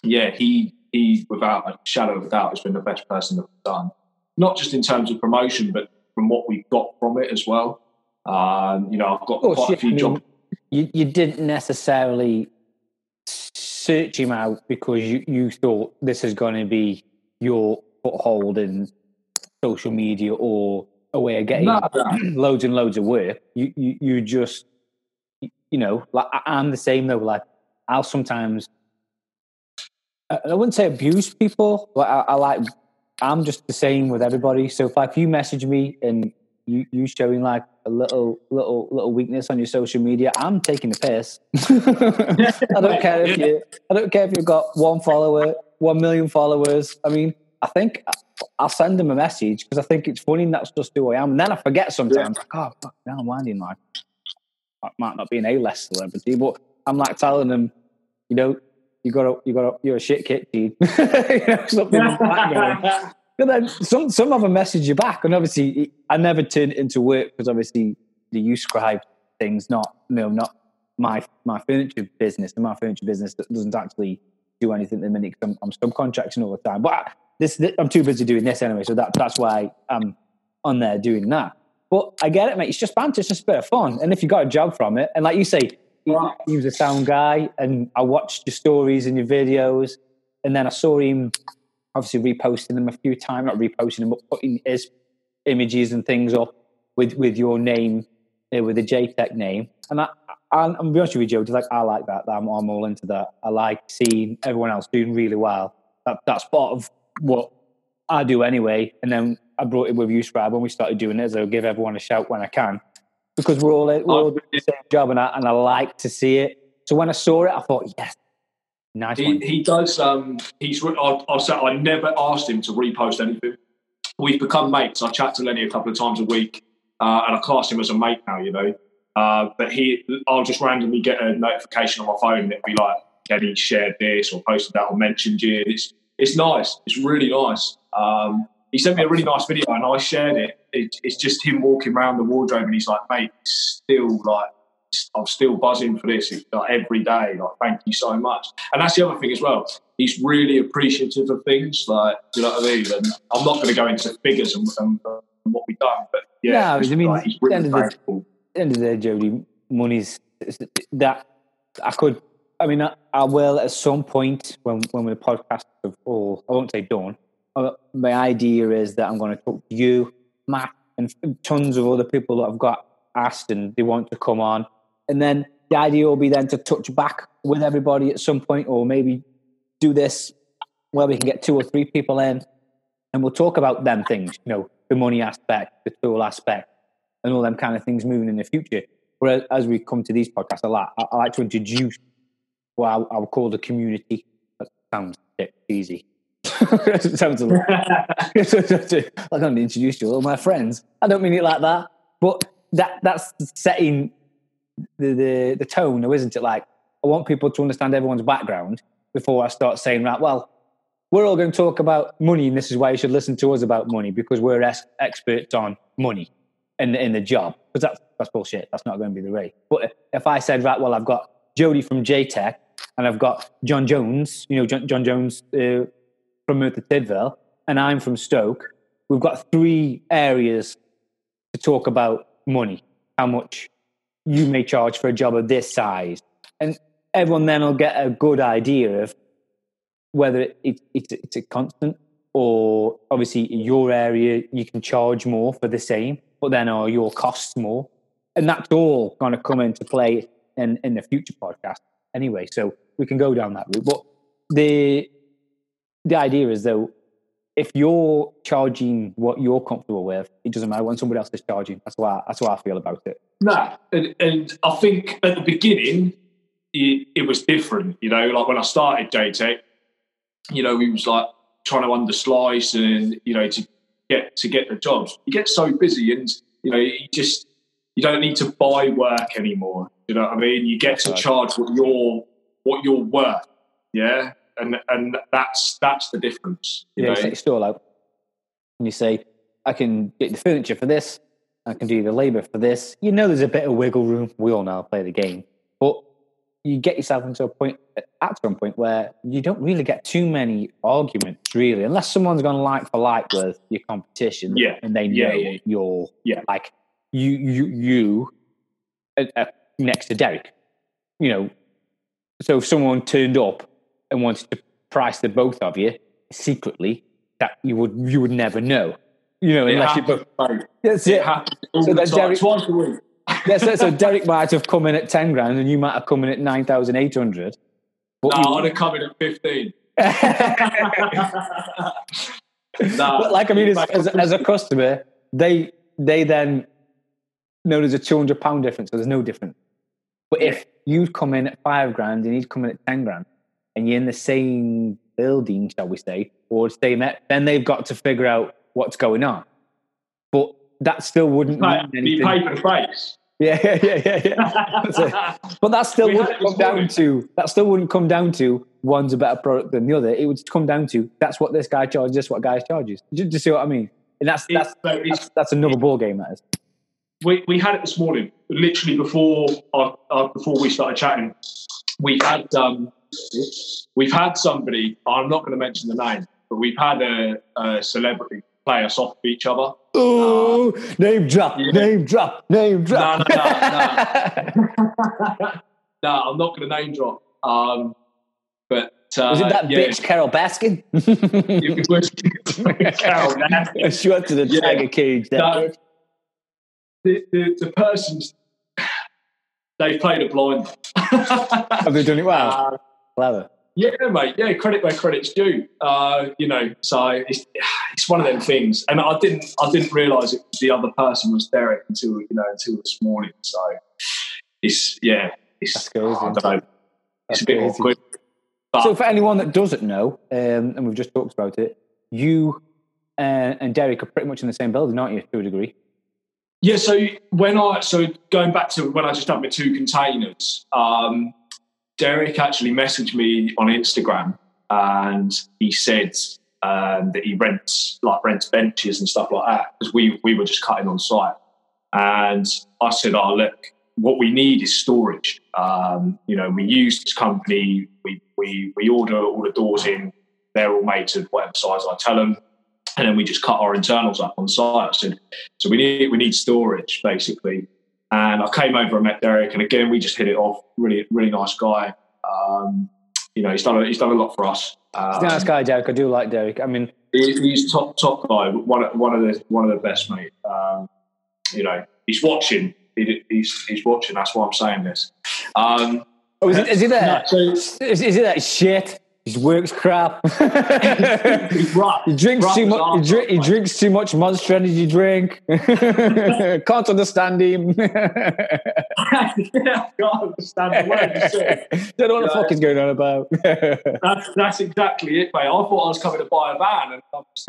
yeah, he he without a shadow of a doubt has been the best person that we've done. Not just in terms of promotion, but from what we've got from it as well. Um, you know, I've got course, quite a few I mean. You, you didn't necessarily search him out because you, you thought this is going to be your foothold in social media or a way of getting No, [clears throat] loads and loads of work. You, you, you just, you know, like I- I'm the same though. Like I'll sometimes, I I wouldn't say abuse people, but I, I like, I'm just the same with everybody. So if like you message me and you, you showing like a little little little weakness on your social media, I'm taking the piss. [laughs] I don't [laughs] care if you I don't care if you've got one follower, one million followers. I mean, I think I'll send them a message because I think it's funny and that's just who I am. And then I forget sometimes, like, oh fuck, now I'm winding like I might not be an A-list celebrity, but I'm like telling them, you know, you got to, you got to, you're a shit kid, dude. [laughs] you know, something like that. [laughs] But then some some of them message you back, and obviously I never turn it into work because obviously the you scribe things, not you know, not my my furniture business, and my furniture business doesn't actually do anything at the minute 'cause I'm, I'm subcontracting all the time. But I- this, this I'm too busy doing this anyway, so that that's why I'm on there doing that. But I get it, mate. It's just banter, it's just a bit of fun. And if you got a job from it, and like you say, he, was a sound guy, and I watched your stories and your videos, and then I saw him obviously reposting them a few times, not reposting them, but putting his images and things up with with your name, uh, with the JTech name. And I, I, I'm be honest with you, Joe. Like I like that. I'm, I'm all into that. I like seeing everyone else doing really well. That, that's part of what I do anyway. And then I brought it with you, Scribe, when we started doing it. So I'll give everyone a shout when I can because we're all we're all doing the same job, and I and I like to see it. So when I saw it, I thought, yes, nice He, one. he does. Um, he's. I'll, I'll say I never asked him to repost anything. We've become mates. I chat to Lenny a couple of times a week, uh, and I class him as a mate now. You know, uh, but he, I'll just randomly get a notification on my phone, and it'll be like, Lenny shared this or posted that or mentioned you. It's it's nice. It's really nice. Um, he sent me a really nice video, and I shared it. it. It's just him walking around the wardrobe, and he's like, "Mate, it's still like." I'm still buzzing for this It's like every day. Like, thank you so much. And that's the other thing as well. He's really appreciative of things. Like, you know what I mean? And I'm not going to go into figures and, and, and what we've done, but yeah, No, I mean, like, he's at the really end of the- grateful. at the end of the day, Jody, money's that I could. I mean, I, I will at some point when when the podcast of all. I won't say done. Uh, my idea is that I'm going to talk to you, Matt, and tons of other people that I've got asked and they want to come on, and then the idea will be then to touch back with everybody at some point, or maybe do this where we can get two or three people in, and we'll talk about them things. You know, the money aspect, the tool aspect and all them kind of things moving in the future. Whereas as we come to these podcasts, a lot, I, I like to introduce what I, I would call the community. That sounds [laughs] it sounds a lot. [laughs] I'm going to introduce you all my friends. I don't mean it like that, but that that's setting the, the, the tone, though, isn't it? Like, I want people to understand everyone's background, before I start saying, right, well, we're all going to talk about money, and this is why you should listen to us about money because we're ex- experts on money in the, in the job. Because that's, that's bullshit. That's not going to be the way. But if I said, right, well, I've got Jody from JTech and I've got John Jones, you know, John, John Jones uh, from Merthyr Tydfil, and I'm from Stoke, we've got three areas to talk about money, how much you may charge for a job of this size. And everyone then will get a good idea of whether it, it, it's, it's a constant or obviously in your area you can charge more for the same, but then are your costs more? And that's all going to come into play in, in the future podcast anyway. So we can go down that route. But the the idea is though, if you're charging what you're comfortable with, it doesn't matter when somebody else is charging. That's why that's how I feel about it. No, and, and I think at the beginning it, it was different. You know, like when I started JTech, you know, we was like trying to underslice and you know to get to get the jobs. You get so busy, and you know, you just you don't need to buy work anymore. You know what I mean? You get to charge what you're what you're worth. Yeah, and and that's that's the difference. You Yeah, know? your stall out and you say, I can get the furniture for this, I can do the labour for this. You know there's a bit of wiggle room. We all know how play the game. But you get yourself into a point at some point where you don't really get too many arguments, really, unless someone's gone like for like with your competition Yeah. and they know Yeah, yeah. you're Yeah. like you you you uh, uh, next to Derek. You know, so if someone turned up and wanted to price the both of you secretly, that you would you would never know. You know, It unless you both. That's It it. So that's Derek- twice a week. Yeah, so, so [laughs] Derek might have come in at ten grand, and you might have come in at nine thousand eight hundred. No, you- I'd have come in at fifteen. [laughs] [laughs] but like I mean, as, as, as a customer, they they then know there's a two hundred pound difference, so there's no difference. But if you'd come in at five grand and he'd come in at ten grand, and you're in the same building, shall we say, or same, met, then they've got to figure out what's going on. But that still wouldn't Mate, mean be anything. paper face. [laughs] Yeah, yeah, yeah, yeah. yeah. That's. [laughs] But that still We wouldn't come down to that still wouldn't come down to one's a better product than the other. It would come down to that's what this guy charges, this what guy charges. Do, you see what I mean? And that's It- that's so that's, that's another ball game. That is. We, we had it this morning, literally before uh, uh, before we started chatting. We've had um, we've had somebody. I'm not going to mention the name, but we've had a, a celebrity play us off of each other. Oh, name drop, yeah. name drop, name drop. no, no, no. [laughs] no, I'm not going to name drop. Um, but uh, Was it that yeah, bitch Carole Baskin? It was [laughs] [laughs] Carole Baskin. she went to the Yeah. tiger cage. That No. The, the, the person's they've played a blind. [laughs] Have they done it well? Uh, Clever. Yeah, mate. Yeah, credit where credit's due. Uh, you know, so it's it's one of them things, and I didn't I didn't realise it the other person was Derek until you know until this morning. So it's yeah, it's That's crazy. I don't know, it's That's a bit crazy. awkward. But So, for anyone that doesn't know, um, and we've just talked about it, you uh, and Derek are pretty much in the same building, aren't you, to a degree? Yeah, so when I so going back to when I just had my two containers, um, Derek actually messaged me on Instagram and he said um, that he rents like rents benches and stuff like that because we we were just cutting on site, and I said, "Oh look, what we need is storage. Um, you know, we use this company, we we we order all the doors in, they're all made to whatever size I tell them." And then we just cut our internals up on site. Said, so we need we need storage basically. And I came over and met Derek, and again we just hit it off. Really, really nice guy. Um, you know, he's done a, he's done a lot for us. Um, He's a nice guy, Derek. I do like Derek. I mean, he- he's top top guy. One of- one of the one of the best, mate. Um, you know, he's watching. He, he's he's watching. That's why I'm saying this. Um, oh, is, it, is he there? no, so Is, is he that shit? His work's crap. [laughs] he drinks Rough too much. He, drink, he drinks too much Monster Energy drink. [laughs] Can't understand him. I [laughs] can't understand the word. Don't know what the fuck he's going on about. That's, that's exactly it, mate. I thought I was coming to buy a van, and I'm just,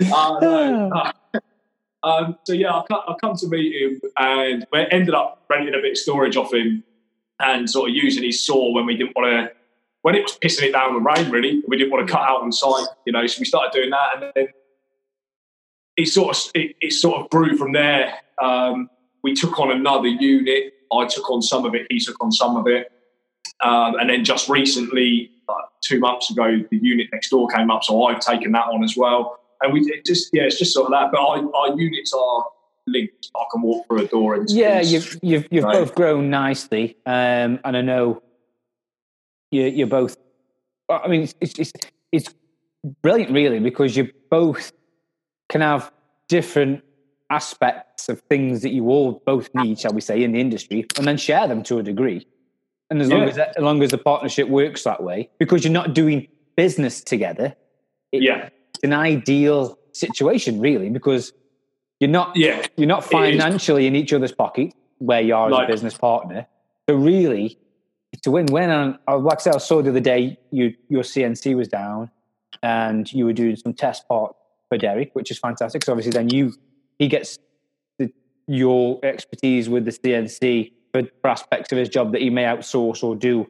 you know, no, no. Um, so yeah, I come, I come to meet him, and we ended up renting a bit of storage off him. And sort of using his saw when we didn't want to, when it was pissing it down with rain, really. We didn't want to cut out on site, you know, so we started doing that. And then it sort of, it, it sort of grew from there. Um, we took on another unit. I took on some of it, he took on some of it. Um, and then just recently, like two months ago, the unit next door came up, so I've taken that on as well. And we just, yeah, it's just sort of that. But our, our units are linked. I can walk through a door and Yeah, you've you've, you've Right. both grown nicely, um, and I know you you're both. I mean, it's it's it's brilliant, really, because you both can have different aspects of things that you all both need, shall we say, in the industry, and then share them to a degree. And as long as that, as long as the partnership works that way, because you're not doing business together, it- Yeah, it's an ideal situation, really, because you're not yeah, you're not financially in each other's pocket where you are as a business partner. So really, it's a win-win. And like I said, I saw the other day you, your CNC was down, and you were doing some test part for Derek, which is fantastic. So obviously, then you he gets the, your expertise with the CNC for, for aspects of his job that he may outsource or do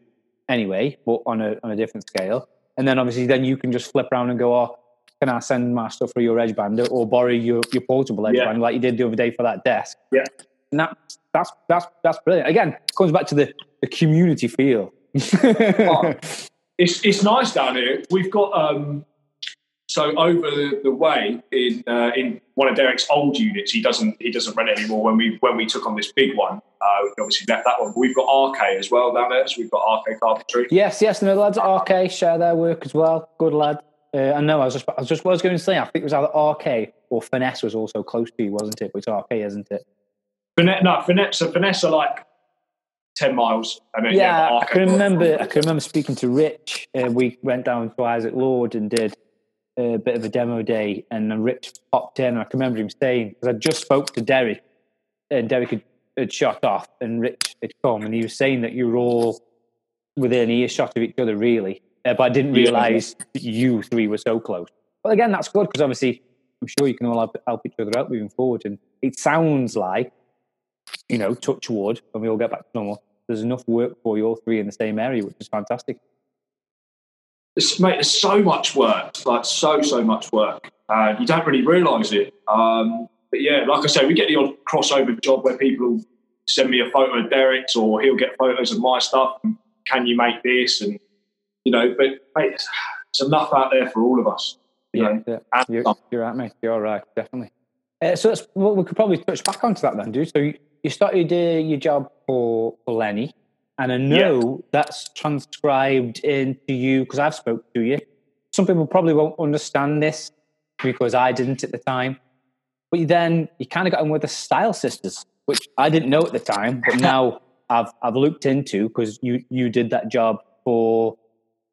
anyway, but on a on a different scale. And then obviously, then you can just flip around and go, "Oh, can I send my stuff for your edge bander or borrow your, your portable edge Yeah. bander like you did the other day for that desk?" Yeah. And that's that's that's that's brilliant. Again, comes back to the, the community feel. Oh, [laughs] it's it's nice down here. We've got um, so over the, the way in uh, in one of Derek's old units, he doesn't he doesn't rent anymore. When we when we took on this big one, uh, we obviously left that one. But we've got RK as well down there. So we've got RK Carpentry. yes, yes, and the lads at RK share their work as well. Good lad. Uh, I know. I was just I was just what I was going to say. I think it was either RK or Finesse was also close to you, wasn't it? But it's RK, isn't it? Finesse, no, finesse. So finesse are like ten miles, and then Yeah, I RK can remember. I can remember speaking to Rich. Uh, we went down to Isaac Lord and did a bit of a demo day, and then Rich popped in. And I can remember him saying because I just spoke to Derek, and Derek had, had shot off, and Rich had come, and he was saying that you were all within earshot of each other, really. Uh, but I didn't realise that you three were so close. But again, that's good because obviously I'm sure you can all help, help each other out moving forward. And it sounds like, you know, touch wood, when we all get back to normal, there's enough work for you all three in the same area, which is fantastic. it's, mate, there's so much work, like so so much work, and you don't really realise it. Um, but yeah, like I say, we get the odd crossover job where people send me a photo of Derek's, or he'll get photos of my stuff. And, Can you make this? And you know, but mate, there's, there's enough out there for all of us. You know, yeah. You're, some. you're right, mate. You're right, definitely. Uh, so that's, well, we could probably touch back onto that then, dude. So you, you started uh, your job for, for Lenny, and I know that's transcribed into you because I've spoke to you. Some people probably won't understand this because I didn't at the time. But you then you kind of got in with the Style Sisters, which I didn't know at the time, but [laughs] now I've I've looked into because you you did that job for.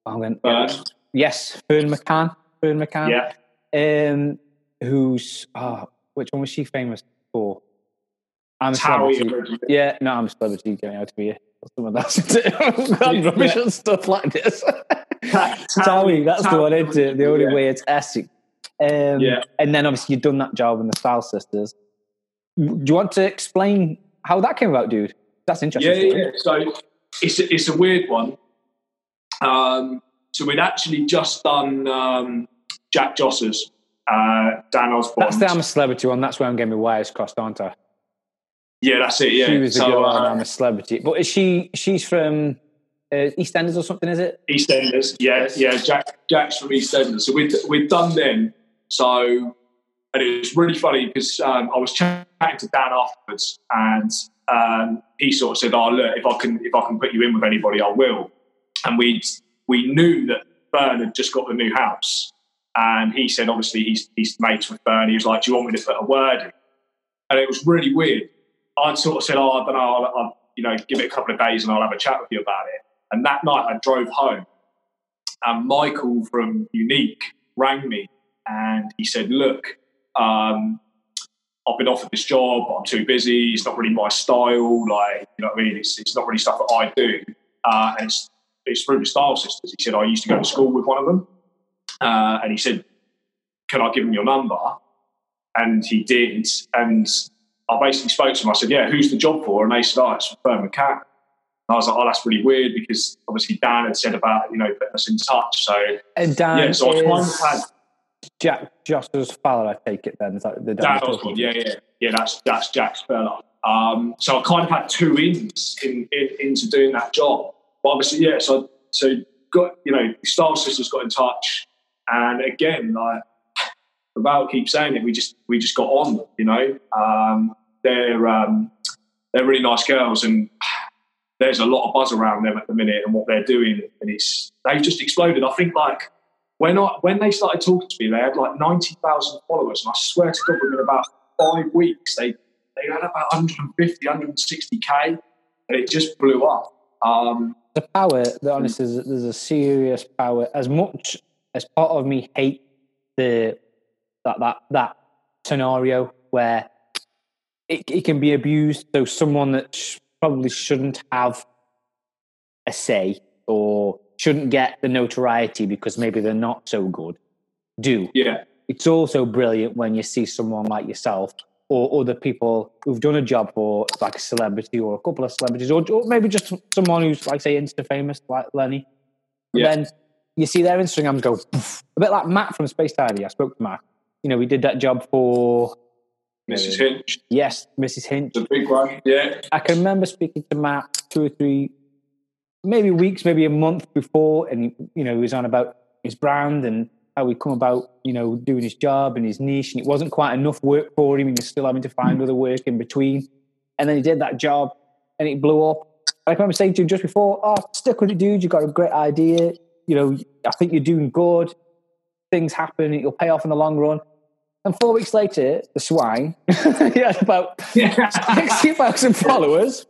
I'm going, Ferne. yes, Ferne McCann. Ferne McCann yeah, um, who's ah, which one was she famous for? I'm a celebrity. Yeah, no, I'm a celebrity. Getting out of here. Someone. I'm rubbish Yeah. and stuff like this. [laughs] Ta- Towie, that's the one. Isn't it? The only Yeah. way it's Essex. Um, Yeah. And then obviously you've done that job in the Style Sisters. Do you want to explain how that came about, dude? That's interesting. Yeah, yeah. So it's a, it's a weird one. Um, so we'd actually just done um, Jac Jossa's, uh, Dan Osborne. That's the I'm a celebrity one. That's where I'm getting my wires crossed, aren't I? yeah, that's it. Yeah. She was the so, girl uh, I'm a celebrity. But is she? She's from uh, EastEnders or something? Is it? EastEnders. Yeah, yeah. Jack Jack's from EastEnders. So we'd we'd done them. So and it was really funny because um, I was chatting to Dan afterwards, and um, he sort of said, "Oh, look, if I can if I can put you in with anybody, I will." And we we knew that Bern had just got the new house, and he said, obviously, he's he's mates with Bern. He was like, "Do you want me to put a word in?" And it was really weird. I'd sort of said, "Oh, I don't know. I'll, I'll you know give it a couple of days, and I'll have a chat with you about it." And that night, I drove home, and Michael from Unique rang me, and he said, "Look." Um, I've been offered this job. I'm too busy. It's not really my style. Like, you know what I mean? It's, it's not really stuff that I do. Uh, and it's, it's through the Style Sisters. He said, I used to go to school with one of them. Uh, and he said, Can I give him your number? And he did. And I basically spoke to him. I said, Yeah, who's the job for? And they said, Oh, it's for Ferne McCann. I was like, oh, that's really weird because obviously Dan had said about you know putting us in touch. So And Dan yeah, so I is had Jac Jossa's father, I take it then. Is that the Dan Dan Osborne, yeah, yeah, yeah. That's that's Jack's fella. Um, so I kind of had two ins in, in into doing that job. But obviously, yeah. So so got you know, Style Sisters got in touch, and again, like about keep saying it, we just we just got on. You know, um, they're um, they're really nice girls, and there's a lot of buzz around them at the minute and what they're doing, and it's they've just exploded. I think like when I when they started talking to me, they had like ninety thousand followers, and I swear to God, within about five weeks, they they had about 150, 160 k, and it just blew up. Um, the power, the hmm. honest is there's a serious power. As much as part of me hate the that that that scenario where it, it can be abused. So someone that sh- probably shouldn't have a say or shouldn't get the notoriety because maybe they're not so good do. yeah, It's also brilliant when you see someone like yourself or other people who've done a job for like a celebrity or a couple of celebrities or, or maybe just someone who's like say insta famous like Lenny. Yeah. then you see their Instagrams go poof. a bit like Matt from Space Tidy. I spoke to Matt. You know, we did that job for Mrs. Hinch, yes, Mrs. Hinch. the big one. Yeah, I can remember speaking to Matt two or three, maybe weeks, maybe a month before, and you know he was on about his brand and how we come about, you know, doing his job and his niche, and it wasn't quite enough work for him, and he's still having to find other work in between. And then he did that job, and it blew up. I remember saying to him just before, "Oh, stick with it, dude. You've got a great idea. You know, I think you're doing good. Things happen. It'll pay off in the long run." And four weeks later, the swine, [laughs] he had about [laughs] 60,000 followers.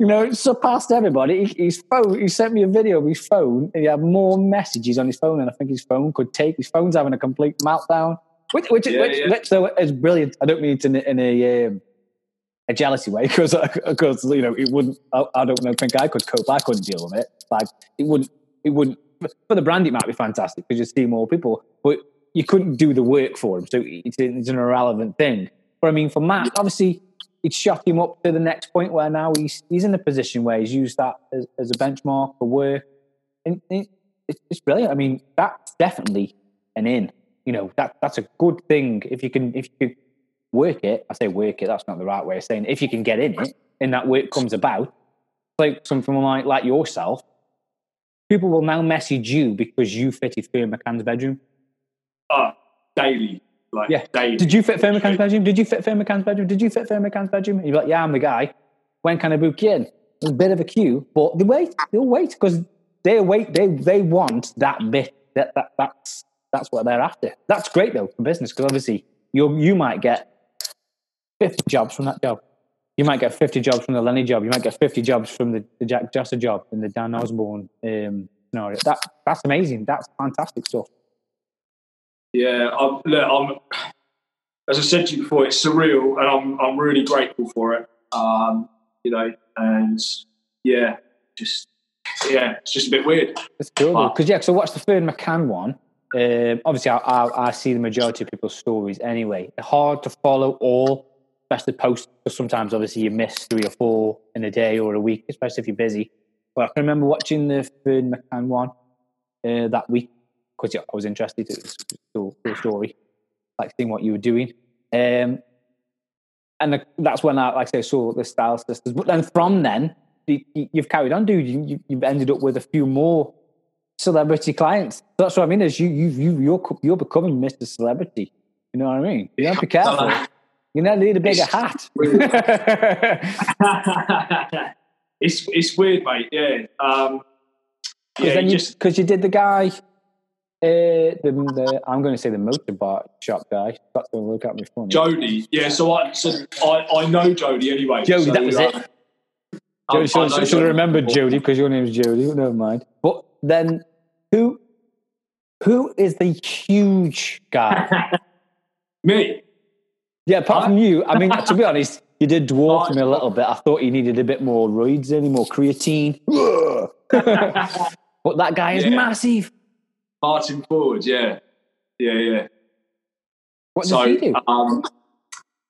You know, it surpassed everybody. He, his phone, he sent me a video of his phone, and he had more messages on his phone than I think his phone could take. His phone's having a complete meltdown, which, which, Yeah, which, yeah. which though is brilliant. I don't mean it in, a- in a, um, a jealousy way, because, because, [laughs] you know, it wouldn't, I, I don't know, think I could cope. I couldn't deal with it. Like, it wouldn't, it wouldn't, for the brand, it might be fantastic because you see more people, but you couldn't do the work for him. So it's, it's an irrelevant thing. But I mean, for Matt, obviously, it shot him up to the next point where now he's he's in a position where he's used that as, as a benchmark for work, and it, it's, brilliant. I mean, that's definitely an in. You know, that that's a good thing if you can if you work it. I say work it. That's not the right way of saying. It. If you can get in it, and that work comes about, like something like like yourself, people will now message you because you fitted Ferne McCann's bedroom. uh, daily, like Yeah. daily. Did you fit Ferne McCann's bedroom? Did you fit Ferne McCann's bedroom? Did you fit Ferne McCann's bedroom? And you're like, yeah, I'm the guy. When can I book you in? There's a bit of a queue, but they wait. They'll wait because they wait. They they want that bit. That, that that's that's what they're after. That's great though for business because obviously you you might get fifty jobs from that job. You might get fifty jobs from the Lenny job. You might get fifty jobs from the, the Jac Jossa job and the Dan Osborne um, scenario. That that's amazing. That's fantastic stuff. Yeah, I'm, look, I'm, as I said to you before, it's surreal, and I'm I'm really grateful for it. Um, you know, and yeah, just yeah, it's just a bit weird. It's cool because yeah. So watch the Ferne McCann one. Um, obviously, I, I, I see the majority of people's stories anyway. They're hard to follow all, especially posts. Because sometimes, obviously, you miss three or four in a day or a week, especially if you're busy. But I can remember watching the Ferne McCann one uh, that week because I was interested. It was a cool, cool story, like seeing what you were doing. Um, and the, that's when I, like I say, saw the Style Sisters. But then from then, you, you've carried on, dude. You, you've ended up with a few more celebrity clients. That's what I mean. Is you you you you're you're becoming Mr. Celebrity. You know what I mean? You have to be careful. You now need a bigger hat. [laughs] [laughs] it's it's weird, mate. Yeah, um, yeah, then you just because you did the guy, uh, the, the I'm going to say the motor bar shop guy. That's going to look at me funny. Jody. Yeah, so I so I, I know Jody anyway. Jody, so, that was uh, it. Jody I should, know should have Jody remembered. Jody because your name is Jody. Never mind. But then who who is the huge guy? [laughs] Me. Yeah, apart from you, I mean, to be honest, you did dwarf me a little bit. I thought you needed a bit more roids in, more creatine. [laughs] [laughs] but that guy is Yeah. massive. Martyn Ford. Yeah, yeah, yeah. What does so he do? um,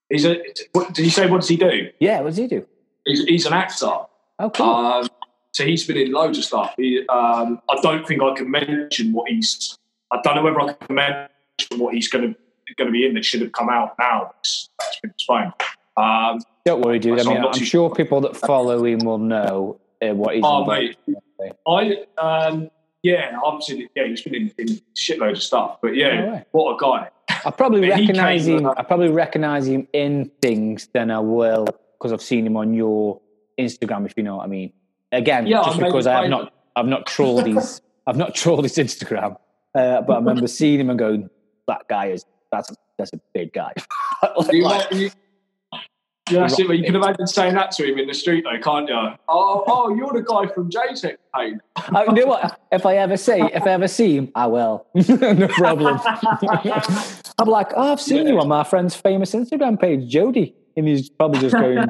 he's a. What, did you say? What does he do? yeah, what does he do? He's, he's an actor. Oh, cool. Um, so he's been in loads of stuff. He, um, I don't think I can mention what he's. I don't know whether I can mention what he's going to going to be in that should have come out now. It's, it's been postponed. Um, Don't worry, dude. I mean, I'm, I'm sure people that follow him will know uh, what he's Oh, mate. I um, yeah, obviously, yeah, he's been in, in shitloads of stuff. But yeah, way. what a guy! I probably [laughs] recognize him. uh, I probably recognize him in things than I will because I've seen him on your Instagram. If you know what I mean. Again, Yeah, just I because I have not, I've not trolled his, [laughs] I've not trolled his Instagram. Uh, but I remember seeing him and going, "That guy is that's a, that's a big guy." [laughs] You might- you- yeah, that's it. But you can imagine saying that to him in the street, though, can't you? Oh, oh, you're the guy from JTech Pain. I, you know what? If I ever say, if I ever see him, I will. [laughs] no problem. [laughs] I'm like, oh, I've seen you on my friend's famous Instagram page, Jody, and he's probably just going,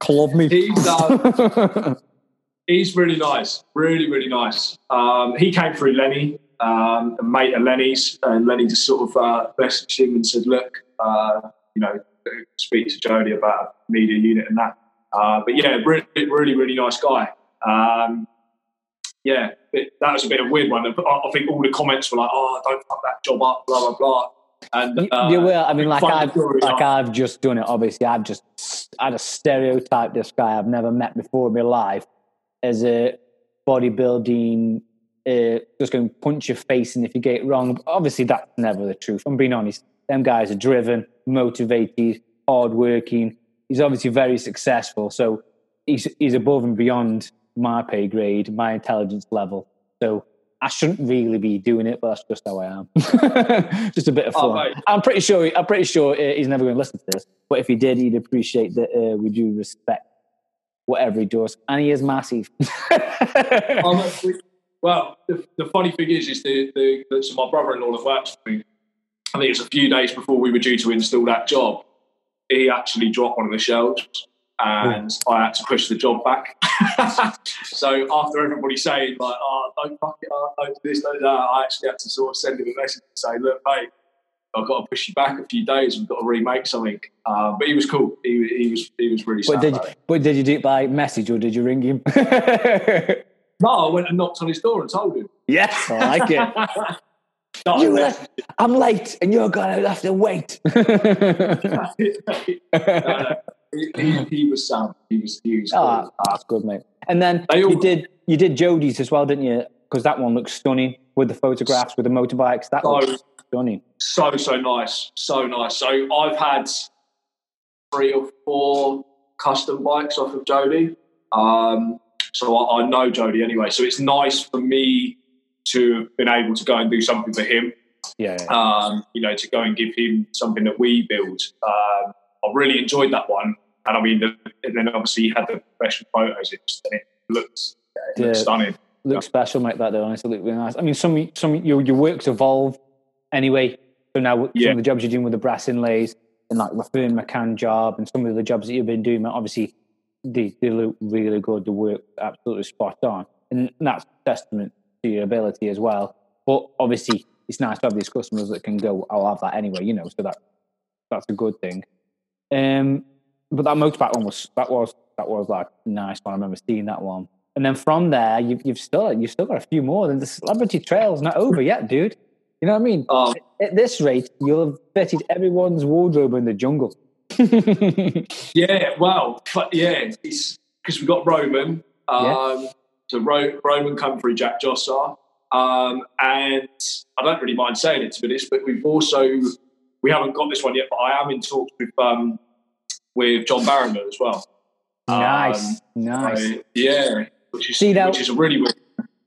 club me. He's um, [laughs] he's really nice, really, really nice. Um, he came through Lenny, um, a mate of Lenny's, and Lenny just sort of uh, messaged him and said, "Look, uh, you know, speak to Jody about media unit and that." Uh, but yeah, really, really, really nice guy. Um, yeah, it, that was a bit of a weird one. I, I think all the comments were like, "Oh, don't fuck that job up," blah blah blah. And You- uh, you will. I mean, like I've like I've just done it. Obviously, I've just I just stereotyped this guy I've never met before in my life as a bodybuilding, uh, just going to punch your face, and if you get it wrong, obviously that's never the truth. I'm being honest. Them guys are driven, motivated, hardworking. He's obviously very successful, so he's he's above and beyond my pay grade, my intelligence level. So I shouldn't really be doing it, but that's just how I am. [laughs] just a bit of Oh, fun. I'm pretty sure. I'm pretty sure uh, he's never going to listen to this. But if he did, he'd appreciate that uh, we do respect whatever he does, and he is massive. [laughs] Oh, well, the, the funny thing is, is the, the, so my brother-in-law works for me. I think it was a few days before we were due to install that job. He actually dropped one of the shelves, and I had to push the job back. [laughs] so after everybody saying like, "Oh, don't fuck it up, don't do this, don't do that," I actually had to sort of send him a message and say, "Look, mate, I've got to push you back a few days. We've got to remake something." Um, but he was cool. He, he was he was really. but did it. but did you do it by message or did you ring him? [laughs] No, I went and knocked on his door and told him. yes, I like it. [laughs] No, You I- left- I'm late, and you're gonna have to wait. [laughs] no, no. He, he, he was sound. He was. He was. Ah, cool. that's good, mate. And then all- you did you did Jody's as well, didn't you? Because that one looks stunning with the photographs with the motorbikes. That So- looks stunning. so so nice, so nice. So I've had three or four custom bikes off of Jody. Um, so I, I know Jody anyway. So it's nice for me to have been able to go and do something for him. Yeah, yeah. um, you know, to go and give him something that we build. Um, I really enjoyed that one. And I mean, the, and then obviously you had the professional photos. It, just, it looks, it looks Yeah. stunning. looks special, mate. That though, honestly, look really nice. I mean, some some your your work's evolved anyway. So now some Yeah. of the jobs you're doing with the brass inlays and like the Ferne McCann job and some of the jobs that you've been doing, obviously they, they look really good. The work absolutely spot on, and that's testament to your ability as well. But obviously, it's nice to have these customers that can go, "I'll have that anyway," you know. So that that's a good thing. Um, but that motorbike one was that was that was like nice one. I remember seeing that one. And then from there, you've you've still you've still got a few more. And the celebrity trail's not over yet, dude. You know what I mean? Um, At this rate, you'll have fitted everyone's wardrobe in the jungle. [laughs] Yeah, well, but yeah, it's because we've got Roman. Um, So Ro- Roman through Jac Jossa. Um, and I don't really mind saying it to be honest, but we've also we haven't got this one yet, but I am in talks with um, with John Barrowman as well. nice, Um, nice. so, yeah, which is See, now- which is a really weird.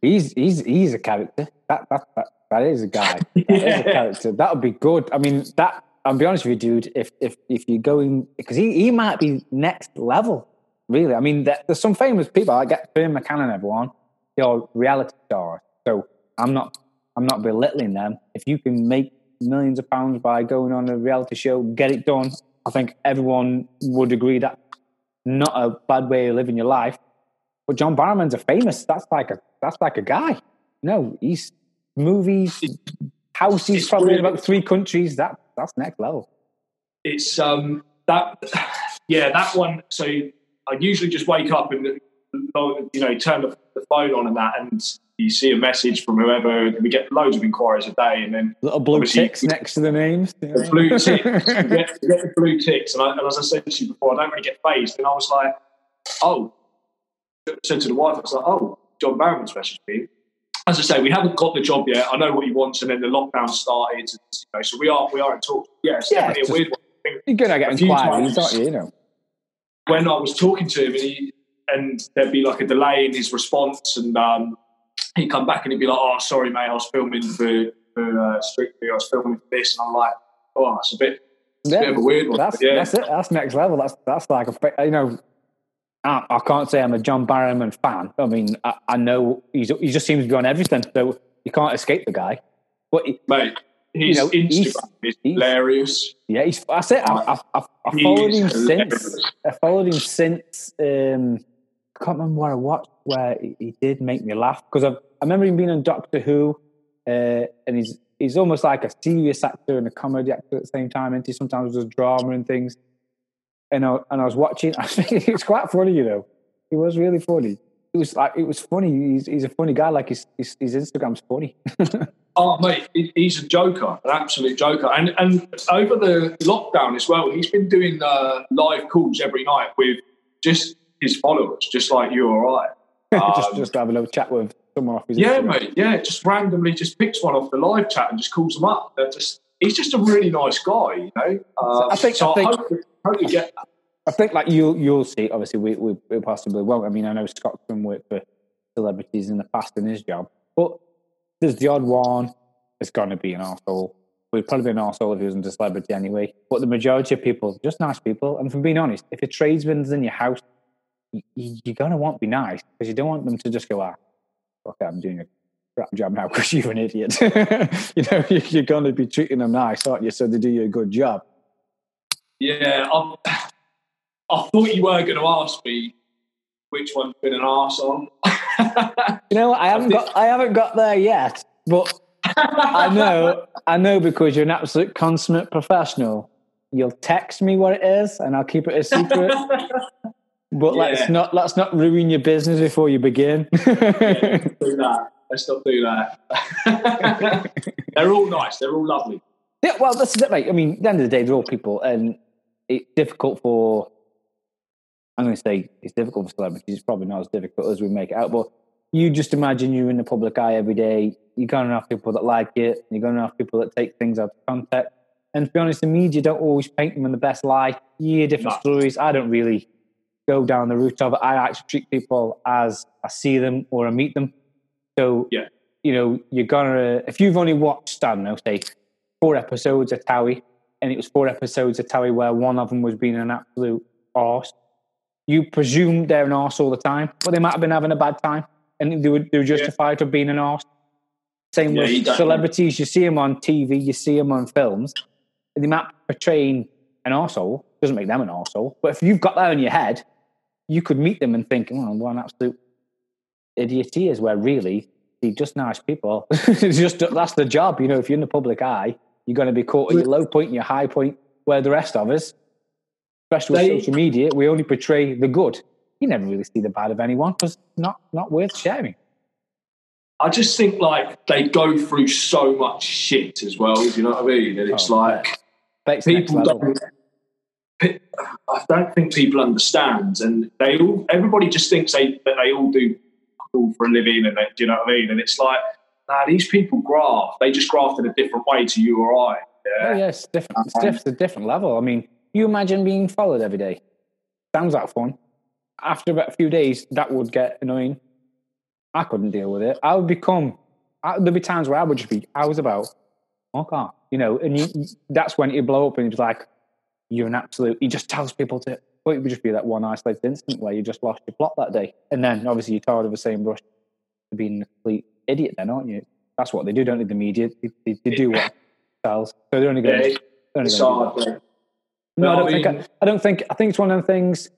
He's he's he's a character. That that that, that is a guy. That is a [laughs] character. That would be good. I mean, that I'll be honest with you, dude. If if if you're going because he he might be next level. Really, I mean, there, there's some famous people. I get Ferne McCann and everyone. They're reality stars. So I'm not I'm not belittling them. If you can make millions of pounds by going on a reality show, get it done. I think everyone would agree that not a bad way of living your life. But John Barrowman's a famous. That's like a that's like a guy. No, he's movies, houses, it's probably in about three countries. That that's next level. it's um that [sighs] yeah that one so i usually just wake up and you know, turn the, the phone on and that, and you see a message from whoever. We get loads of inquiries a day, and then Little blue obviously- ticks next to the names. the blue [laughs] ticks. you get, you get the blue ticks, and, I, and as I said to you before, I don't really get phased. And I was like, oh, said to the wife, I was like, oh, John Barrowman's messaged me. As I say, we haven't got the job yet. I know what he wants, and then the lockdown started. You know, so we are we are in talks. Yeah, it's Yeah, definitely it's a weird one. I You're gonna get A inquiries, aren't you? You know. When I was talking to him, and, he, and there'd be like a delay in his response, and um, he'd come back and he'd be like, "Oh, sorry, mate, I was filming for for uh, Strictly. I was filming for this," and I'm like, "Oh, that's a bit, it's a bit of a weird one." That's yeah, that's it. That's next level. That's that's like a you know. I, I can't say I'm a John Barrowman fan. I mean, I, I know he's, he just seems to be on everything, so you can't escape the guy. But he- mate, his know, he's- Instagram is he's- hilarious. yeah, he's, that's it. I, I, I, I followed him since. I followed him since. Um, I can't remember what I watched where he, he did make me laugh because I, I remember him being on Doctor Who, uh, and he's he's almost like a serious actor and a comedy actor at the same time. And he sometimes does drama and things. And I, and I was watching. [laughs] I think it's quite funny, you know. It was really funny. It was like it was funny. He's, he's a funny guy. Like his his, his Instagram's funny. [laughs] Oh, mate, he's a joker, an absolute joker. And and over the lockdown as well, he's been doing uh, live calls every night with just his followers, just like you or I. [laughs] just Um, just have a little chat with someone off his. Yeah, Instagram. mate. Yeah, just randomly just picks one off the live chat and just calls them up. They're just he's just a really nice guy, you know. Um, I think- so. I think- I hope, hope you get that. I think like you'll you'll see. Obviously, we, we we possibly won't. I mean, I know Scott Scott's worked for celebrities in the past in his job, but there's the odd one. It's going to be an asshole. We'd probably be an asshole if he wasn't a celebrity anyway. But the majority of people, just nice people. And from being honest, if your tradesman's in your house, you, you're going to want to be nice because you don't want them to just go, ah, okay, I'm doing a crap job now because [laughs] you're an idiot. [laughs] you know, [laughs] you're going to be treating them nice, aren't you? So they do you a good job. Yeah, I'm, I thought you were going to ask me which one's been an arsehole. [laughs] You know, what? I haven't got I haven't got there yet, but I know I know because you're an absolute consummate professional. You'll text me what it is, and I'll keep it a secret. [laughs] But Yeah. let's not let's not ruin your business before you begin. [laughs] do that. Let's not do that. they're all nice. They're all lovely. yeah, well, this is it, mate. I mean, at the end of the day, they're all people, and it's difficult for. I'm going to say it's difficult for celebrities. It's probably not as difficult as we make it out, but you just imagine you're in the public eye every day. You're going to have people that like it. You're going to have people that take things out of context. And to be honest, the media don't always paint them in the best light. You hear different No. stories. I don't really go down the route of it. I actually treat people as I see them or I meet them. So, Yeah. you know, you're gonna if you've only watched, Stan, I don't know, say four episodes of Towie, and it was four episodes of Towie where one of them was being an absolute arse. You presume they're an arse all the time, but they might have been having a bad time, and they were, they were justified for being an arse. Same Yeah, with celebrities. You see them on TV, you see them on films, they might be portraying an arsehole. Doesn't make them an arsehole. But if you've got that in your head, you could meet them and think, well, what an absolute idiot he is, where really they're just nice people. [laughs] it's just that's the job. You know, if you're in the public eye, you're going to be caught at your low point and your high point, where the rest of us, especially with They- social media, we only portray the good. You never really see the bad of anyone because not not worth sharing. I just think like they go through so much shit as well. Do you know what I mean? And it's Oh, like it's people don't. I don't think people understand, and they all. Everybody just thinks they that they all do all for a living, and they, do you know what I mean? And it's like, nah, these people graft. They just graft in a different way to you or I. Oh, Yeah. yeah, it's different. It's, um, diff- it's a different level. I mean, you imagine being followed every day. Sounds like fun. After about a few days, that would get annoying. I couldn't deal with it. I would become. I, there'd be times where I would just be. I was about. Okay, you know, and you, that's when it blow up, and it's like you're an absolute. He just tells people to. Well, it would just be that one isolated incident where you just lost your plot that day, and then obviously you're tired of the same brush to being a complete idiot. Then, aren't you? That's what they do, don't they? The media, they, they, they do what sells. So they're only going. Yeah, to they're only It's gonna do that. hard. man. No, I don't I think. I, I don't think. I think it's one of the things,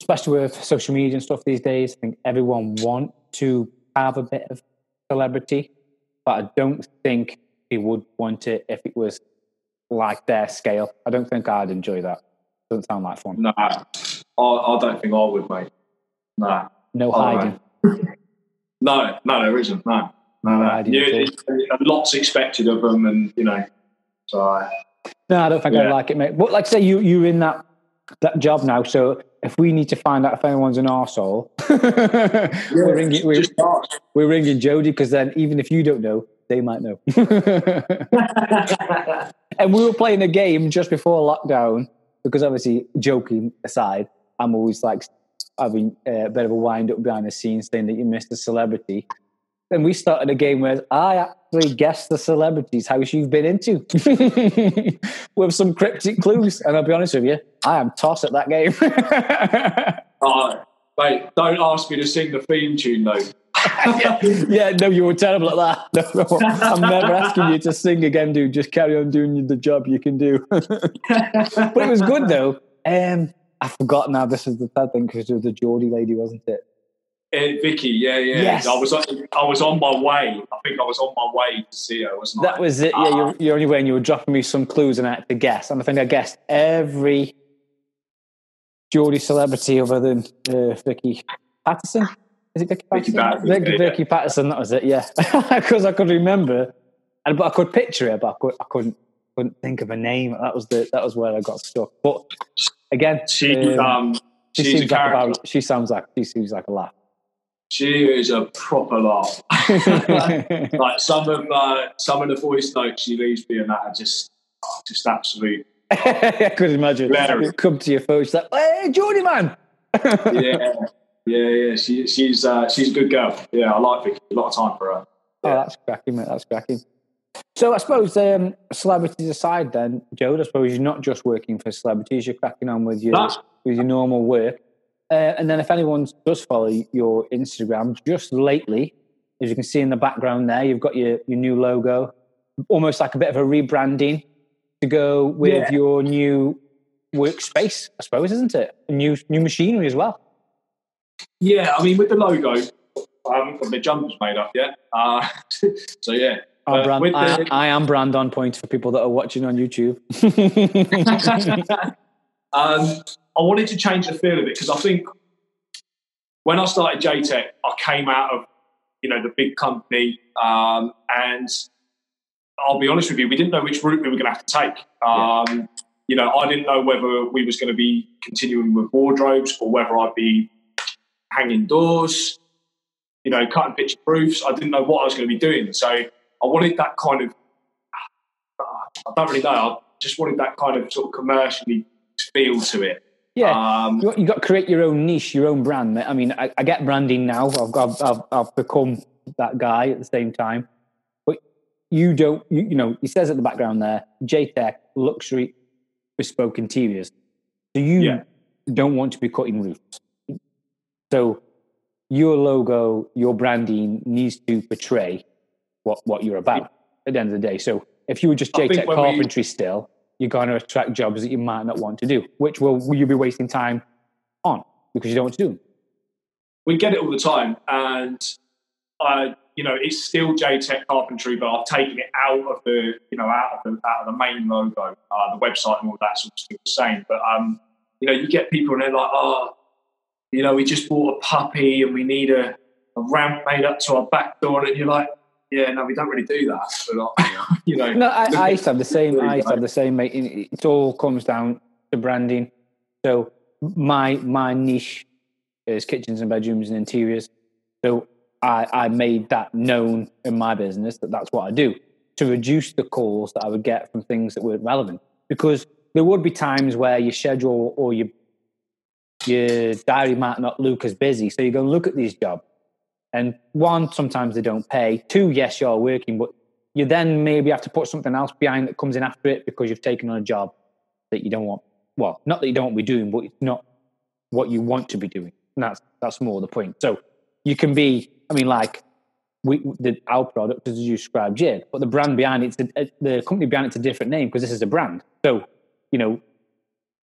especially with social media and stuff these days. I think everyone want to have a bit of celebrity, but I don't think they would want it if it was like their scale. I don't think I'd enjoy that. Doesn't sound like fun. Nah, I, I don't think I would, mate. No. No hiding. No, no, there isn't. No, no, no. Hiding You, it- a lot's expected of them, and you know, so uh, No, I don't think I'd like it, mate. But like, say you you're in that that job now, so if we need to find out if anyone's an arsehole, [laughs] we're ringing we're, we're ringing Jody because then even if you don't know, they might know. [laughs] and we were playing a game just before lockdown because obviously, joking aside, I'm always like having a bit of a wind up behind the scenes saying that you missed a celebrity. And we started a game where I actually guessed the celebrities house you've been into [laughs] with some cryptic clues. And I'll be honest with you, I am toss at that game. Uh, [laughs] mate, don't ask me to sing the theme tune though. [laughs] yeah, no, you were terrible at that. No, no, I'm never asking you to sing again, dude. Just carry on doing the job you can do. but it was good though. Um, I forgot now. This is the third thing because it was the Geordie lady, wasn't it? Eh, Vicky, yeah, yeah. Yes. I was, on, I was on my way. I think I was on my way to see her. Wasn't That I? was it. Yeah, you're, you're only when you were dropping me some clues and I had to guess. And I think I guessed every Geordie celebrity other than uh, Vicky Pattison. Is it Vicky Vicky Pattison? Pattison, Vicky, yeah. Vicky Pattison. That was it. Yeah, [laughs] because I could remember, and but I could picture her, but I, could, I couldn't couldn't think of a name. That was the that was where I got stuck. But again, She, um, um, she seems like about, she sounds like she seems like a laugh. She is a proper laugh. [laughs] [laughs] like some of uh, some of the voice notes she leaves me and that are just oh, just absolute. [laughs] I could imagine. Hilarious. Come to your phone, she's like, "Hey, Geordie man." Yeah, yeah, yeah. She, she's uh, she's a good girl. Yeah, I like Vicky. A lot of time for her. Oh, that's cracking, mate. That's cracking. So I suppose um, celebrities aside, then, Joe, I suppose you're not just working for celebrities. You're cracking on with your No. with your normal work. Uh, and then, if anyone does follow your Instagram, just lately, as you can see in the background there, you've got your your new logo, almost like a bit of a rebranding to go with Yeah. your new workspace. I suppose, isn't it? New new machinery as well. Yeah, I mean with the logo, I haven't got the jumpers made up yet. Uh, [laughs] so yeah, brand, with I, I am brand on point for people that are watching on YouTube. [laughs] [laughs] um, I wanted to change the feel of it because I think when I started JTech, I came out of you know the big company, um, and I'll be honest with you, we didn't know which route we were going to have to take. Um, You know, I didn't know whether we was going to be continuing with wardrobes or whether I'd be hanging doors, you know, cutting picture proofs. I didn't know what I was going to be doing, so I wanted that kind of. I don't really know. I just wanted that kind of sort of commercially feel to it. Yeah, Um, you, you got to create your own niche, your own brand. I mean, I, I get branding now. I've, I've, I've, I've become that guy at the same time. But you don't, you, you know, he says at the background there, JTech, luxury, bespoke interiors. So you Yeah. don't want to be cutting roofs. So your logo, your branding needs to portray what, what you're about at the end of the day. So if you were just JTech when we- carpentry still, you're going to attract jobs that you might not want to do, which will, will you be wasting time on because you don't want to do them. we get it all the time, and I, you know, it's still JTech carpentry, but I've taken it out of the, you know, out of the out of the main logo, uh, the website, and all that sort of still the same. But um, you know, you get people and they're like, oh, you know, we just bought a puppy and we need a, a ramp made up to our back door, and you're like, yeah, no, we don't really do that. But uh, like, [laughs] you know, No, I, I used to have the same. I used to have the same, mate. It, it all comes down to branding. So my my niche is kitchens and bedrooms and interiors. So I, I made that known in my business that that's what I do to reduce the calls that I would get from things that weren't relevant. Because there would be times where your schedule or your your diary might not look as busy. So you go and look at these jobs. And one, sometimes they don't pay. Two, yes, you're working, but you then maybe have to put something else behind that comes in after it because you've taken on a job that you don't want. Well, not that you don't want to be doing, but it's not what you want to be doing. And that's that's more the point. So you can be, I mean, like we the our product is as you described, Jade, but the brand behind it's a, the company behind it's a different name because this is a brand. So you know,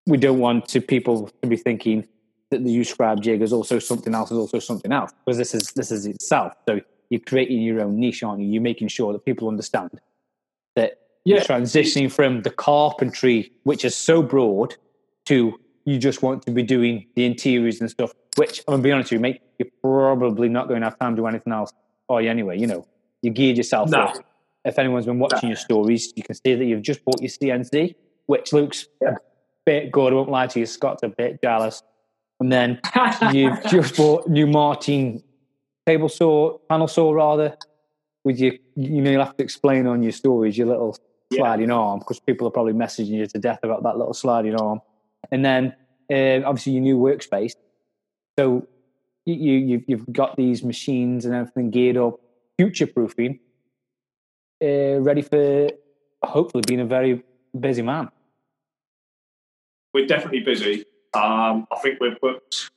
we don't want to people to be thinking that the you scribe jig is also something else is also something else because this is this is itself. So you're creating your own niche, aren't you? You're making sure that people understand that Yeah. you're transitioning from the carpentry, which is so broad, to you just want to be doing the interiors and stuff which I'm gonna be honest with you, mate, you're probably not going to have time to do anything else. Oh, yeah, anyway, you know, you geared yourself No. up. If anyone's been watching your stories, you can see that you've just bought your CNC, which looks a bit good. I won't lie to you, Scott's a bit jealous. And then you've [laughs] just bought new Martin table saw, panel saw rather, with your, you know, you'll have to explain on your stories your little sliding arm because people are probably messaging you to death about that little sliding arm. And then uh, obviously your new workspace. So you, you, you've, you've got these machines and everything geared up, future proofing, uh, ready for hopefully being a very busy man. we're definitely busy. Um, I think we're booked.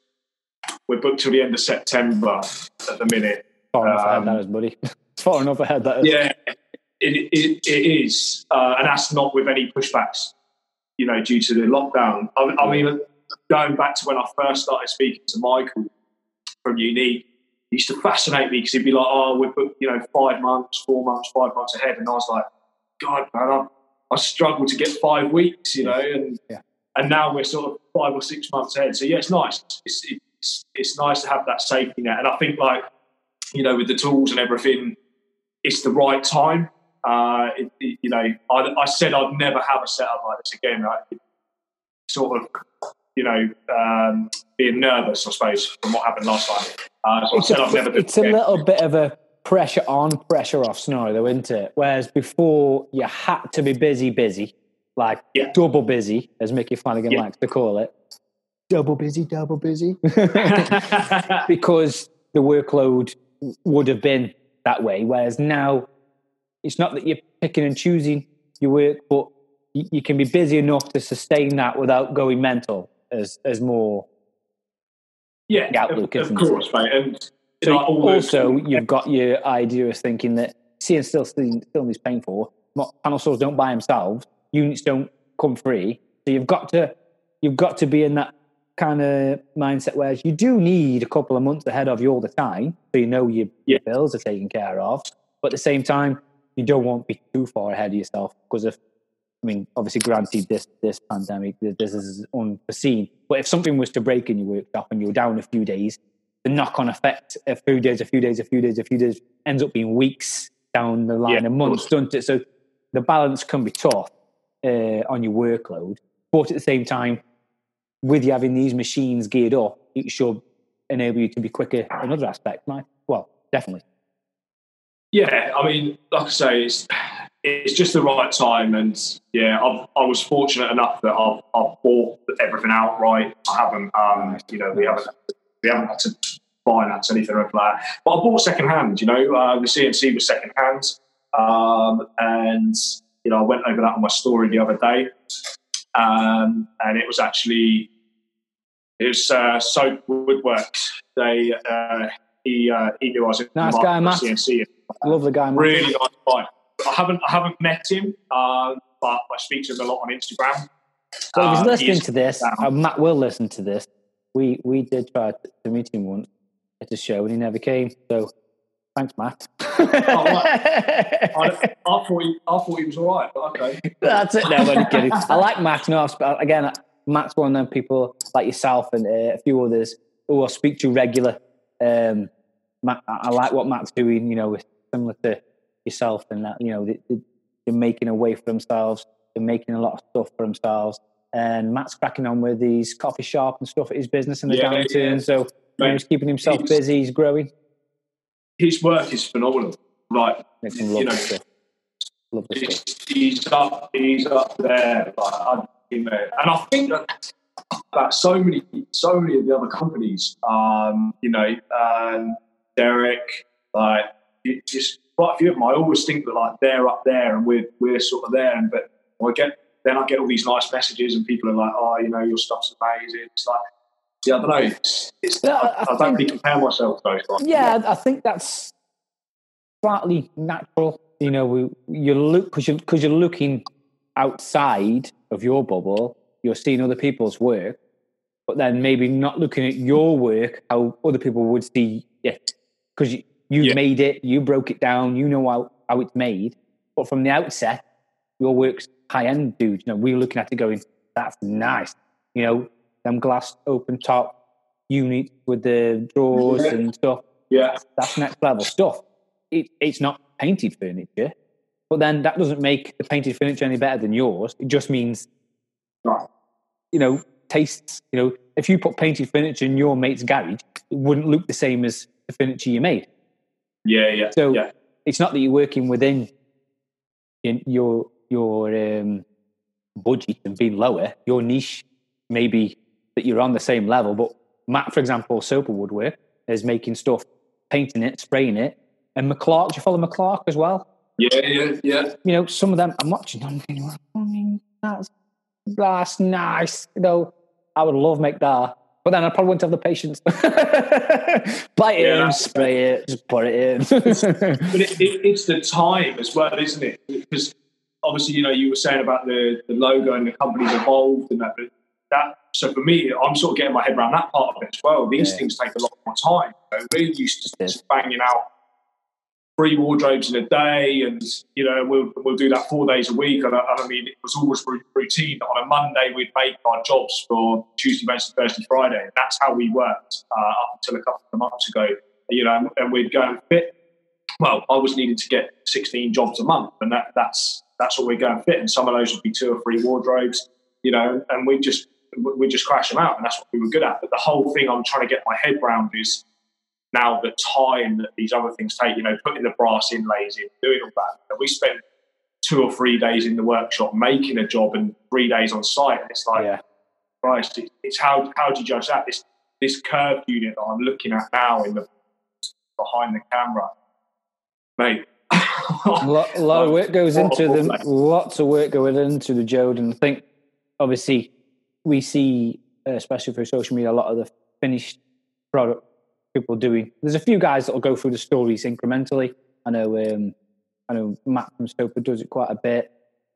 We're booked till the end of September at the minute. Far enough ahead Um, that is, buddy. [laughs] Far enough ahead that is. Yeah, it, it, it is, uh, and that's not with any pushbacks. You know, due to the lockdown. I, I mean, going back to when I first started speaking to Michael from Unique, he used to fascinate me because he'd be like, "Oh, we're booked, you know, five months, four months, five months ahead," and I was like, "God, man, I, I struggle to get five weeks," you know, and Yeah. And now we're sort of five or six months ahead. So yeah, it's nice. It's, it's it's nice to have that safety net, and I think like you know, with the tools and everything, it's the right time. Uh, it, it- you know, I, I said I'd never have a setup like this again. Right? Sort of, you know, um, being nervous, I suppose, from what happened last time. Uh, so I It's, said a, I'd never it's a again. little bit of a pressure on, pressure off scenario, though, isn't it? Whereas before you had to be busy, busy, like Yeah. double busy, as Micky Flanagan Yeah. likes to call it. Double busy, double busy. [laughs] [laughs] because the workload would have been that way. Whereas now, it's not that you're picking and choosing your work, but you, you can be busy enough to sustain that without going mental as as more. yeah, Yeah, of, Lucas, of and course, right. And So like, all also, you've got your idea of thinking that seeing still still, still needs painful. for. Panel saws don't buy themselves. Units don't come free. So you've got to you've got to be in that kind of mindset where you do need a couple of months ahead of you all the time, so you know your, your bills are taken care of. But at the same time, you don't want to be too far ahead of yourself because if I mean, obviously, granted, this this pandemic, this is unforeseen. But if something was to break in your workshop and you're down a few days, the knock-on effect, a few days, a few days, a few days, a few days, ends up being weeks down the line, Yeah, and of months, doesn't it? So the balance can be tough uh, on your workload, but at the same time, with you having these machines geared up, it should enable you to be quicker in other aspects, right? Well, definitely. Yeah, I mean, like I say, it's it's just the right time, and yeah, I've, I was fortunate enough that I've, I've bought everything outright. I haven't, um, you know, we haven't we haven't had to finance anything like that. But I bought second hand. You know, uh, the CNC was second hand, um, and you know, I went over that on my story the other day, um, and it was actually it was uh, Soap Woodworks. They uh, he uh, he knew I was in Nice guy, Matt. CNC. Lovely guy, Matt. Really nice guy. I haven't I haven't met him, um, but I speak to him a lot on Instagram. Well, if he's Uh, listening he's to this, down. uh, Matt will listen to this. We we did try to meet him once at a show, and he never came. So, thanks, Matt. [laughs] I, I thought he, I thought he was all right, but okay. That's it. No, I'm kidding. I like Matt. No, I've again, Matt's one of them people like yourself and uh, a few others who I speak to regular. Um, Matt, I I like what Matt's doing. You know, it's similar to yourself, and that you know they, they- they're making a way for themselves. They're making a lot of stuff for themselves. And Matt's cracking on with his coffee shop and stuff at his business in the Yeah, downturn. yeah. So you know, he's keeping himself he's- busy. He's growing. His work is phenomenal. Like you know, the stuff. Love the he's, up he's up there. Like, I, you know, and I think that about so many so many of the other companies, um, you know, um, Derek, like it just quite a few of them. I always think that like they're up there and we're we're sort of there, and but I get then I get all these nice messages and people are like, oh, you know, your stuff's amazing. It's like, yeah, I don't know. It's, I, I I don't think- really compare myself to those guys. Yeah, I think that's slightly natural. You know, we, you look because you're, cause you're looking outside of your bubble. You're seeing other people's work, but then maybe not looking at your work how other people would see it because you, you Yeah. made it, you broke it down, you know how, how it's made. But from the outset, your work's high end, dude. You know, we're looking at it going, that's nice. You know, them glass open top units with the drawers Yeah. and stuff. Yeah, That's next level stuff. It, it's not painted furniture, but then that doesn't make the painted furniture any better than yours. It just means, right. you know, tastes. You know, if you put painted furniture in your mate's garage, it wouldn't look the same as the furniture you made. Yeah, yeah. So yeah, it's not that you're working within in your your um, budget and being lower. Your niche maybe that you're on the same level. But Matt, for example, Soper Woodwork is making stuff, painting it, spraying it, and McClark. Do you follow McClark as well? yeah, yeah, yeah. You know, some of them I'm watching. I'm thinking, I mean, that's that's nice. You know, I would love make that. But then I probably wouldn't have the patience. [laughs] Buy it Yeah, in, spray it, just put it in. But it, it, it's the time as well, isn't it? Because obviously, you know, you were saying about the, the logo and the company's evolved and that. But that so for me, I'm sort of getting my head around that part of it as well. These Yeah. things take a lot more time. Know, we're used to just banging out three wardrobes in a day, and you know, we'll we'll do that four days a week. And I, and I mean, it was always routine. On a Monday, we'd make our jobs for Tuesday, Wednesday, Thursday, Friday. And that's how we worked uh, up until a couple of months ago. You know, and we'd go and fit well, I was needing to get 16 jobs a month, and that, that's that's what we're going to fit. And some of those would be two or three wardrobes, you know, and we just we just crash them out, and that's what we were good at. But the whole thing I'm trying to get my head around is now the time that these other things take. You know, putting the brass inlays in, doing all that. And we spent two or three days in the workshop making a job, and three days on site. And it's like, yeah. Christ, it, it's how how do you judge that? This this curved unit that I'm looking at now in the behind the camera, mate. a lot, a lot of work goes into them. Lots of work going into the Jode, and I think obviously we see, uh, especially through social media, a lot of the finished product people doing. There's a few guys that will go through the stories incrementally. I know, um, I know Matt from Stoper does it quite a bit.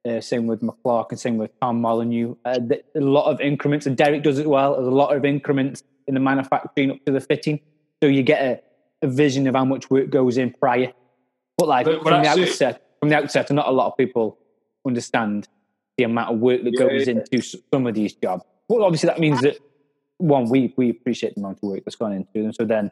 Uh, same with McClark and same with Tom Molyneux. Uh, th- a lot of increments, and Derek does it well. There's a lot of increments in the manufacturing up to the fitting, so you get a, a vision of how much work goes in prior. But like But- but from the outset, from the outset, not a lot of people understand the amount of work that Yeah, goes yeah. into some of these jobs. Well, obviously that means that one, we we appreciate the amount of work that's gone into them. So then,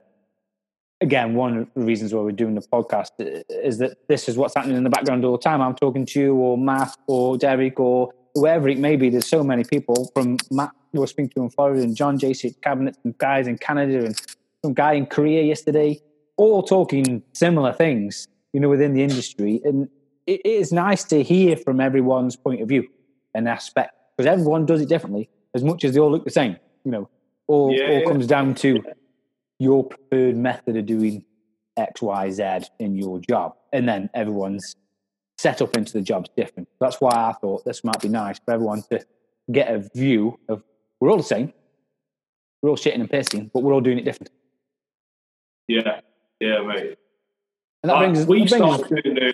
again, one of the reasons why we're doing the podcast uh, is that this is what's happening in the background all the time. I'm talking to you, or Matt, or Derek, or whoever it may be. There's so many people from Matt who was speaking to in Florida, and John JC Cabinet, and guys in Canada, and some guy in Korea yesterday, all talking similar things, you know, within the industry. And it is nice to hear from everyone's point of view and aspect because everyone does it differently as much as they all look the same. You know, all, Yeah, all yeah. comes down to your preferred method of doing X, Y, Z in your job. And then everyone's set up into the job's different. That's why I thought this might be nice for everyone to get a view of we're all the same. We're all shitting and pissing, but we're all doing it different. Yeah, yeah, mate. And that Uh, brings we that brings started doing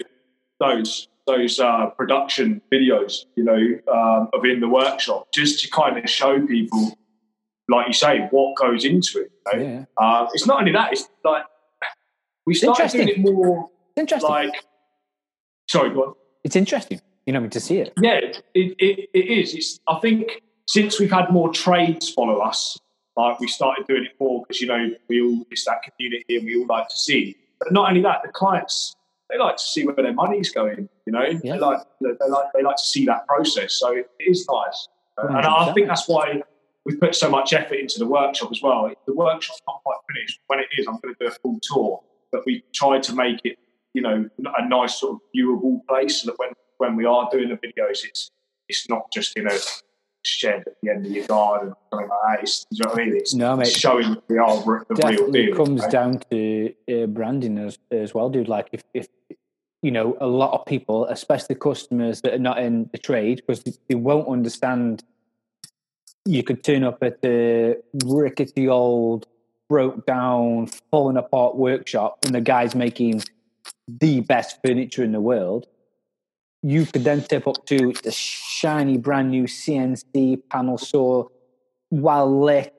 those those uh, production videos, you know, um, of in the workshop, just to kind of show people, like you say, what goes into it. You know? yeah. uh, it's not only that; it's like we started doing it more It's interesting. like. Sorry, go on. it's interesting, you know, to see it. Yeah, it, it, it is. It's, I think since we've had more trades follow us, like we started doing it more because you know we all it's that community and we all like to see. But not only that, the clients they like to see where their money's going. You know, Yeah. they like they like they like to see that process. So it is nice, Uh, and I think that's why we've put so much effort into the workshop as well. The workshop's not quite finished. When it is, I'm going to do a full tour. But we tried to make it, you know, a nice sort of viewable place so that when when we are doing the videos, it's it's not just in a shed at the end of your garden or something like that. You know what I mean? It's, No, mate. showing we are the real definitely deal. comes right? down to uh, branding as, as well, dude. Like if, if you know a lot of people, especially customers that are not in the trade, because they, they won't understand. You could turn up at a rickety old, broke down, falling apart workshop, and the guy's making the best furniture in the world. You could then tip up to the shiny, brand new CNC panel saw, well lit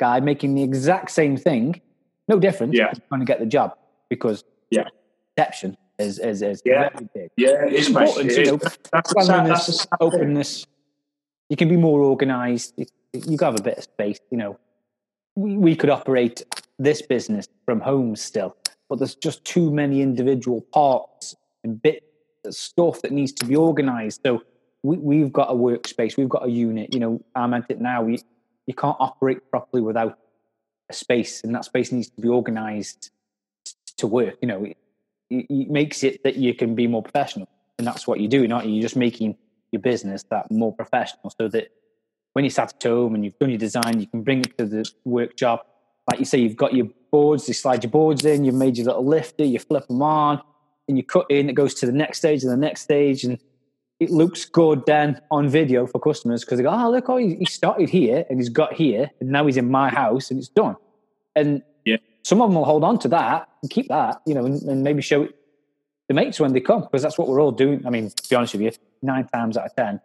guy making the exact same thing, no difference. Yeah. trying to get the job because Yeah. perception is is, is Yeah. very big. Yeah, it is, mate. important, you know, That's that's the sad thing. openness. You can be more organised. You, you have a bit of space, you know. we, we could operate this business from home still, but there's just too many individual parts and bits stuff that needs to be organized. So we, we've got a workspace, we've got a unit. You know, I meant it now. You, you can't operate properly without a space, and that space needs to be organized to work. You know, it, it makes it that you can be more professional, and that's what you're doing, aren't you? You're just making your business that more professional, so that when you sat at home and you've done your design, you can bring it to the workshop. Like you say, you've got your boards, you slide your boards in, you've made your little lifter, you flip them on, and you cut in, it goes to the next stage and the next stage. And it looks good then on video for customers because they go, oh, look, oh, he started here and he's got here, and now he's in my house and it's done. And Yeah. some of them will hold on to that and keep that, you know, and, and maybe show it the mates when they come because that's what we're all doing. I mean, to be honest with you, nine times out of ten,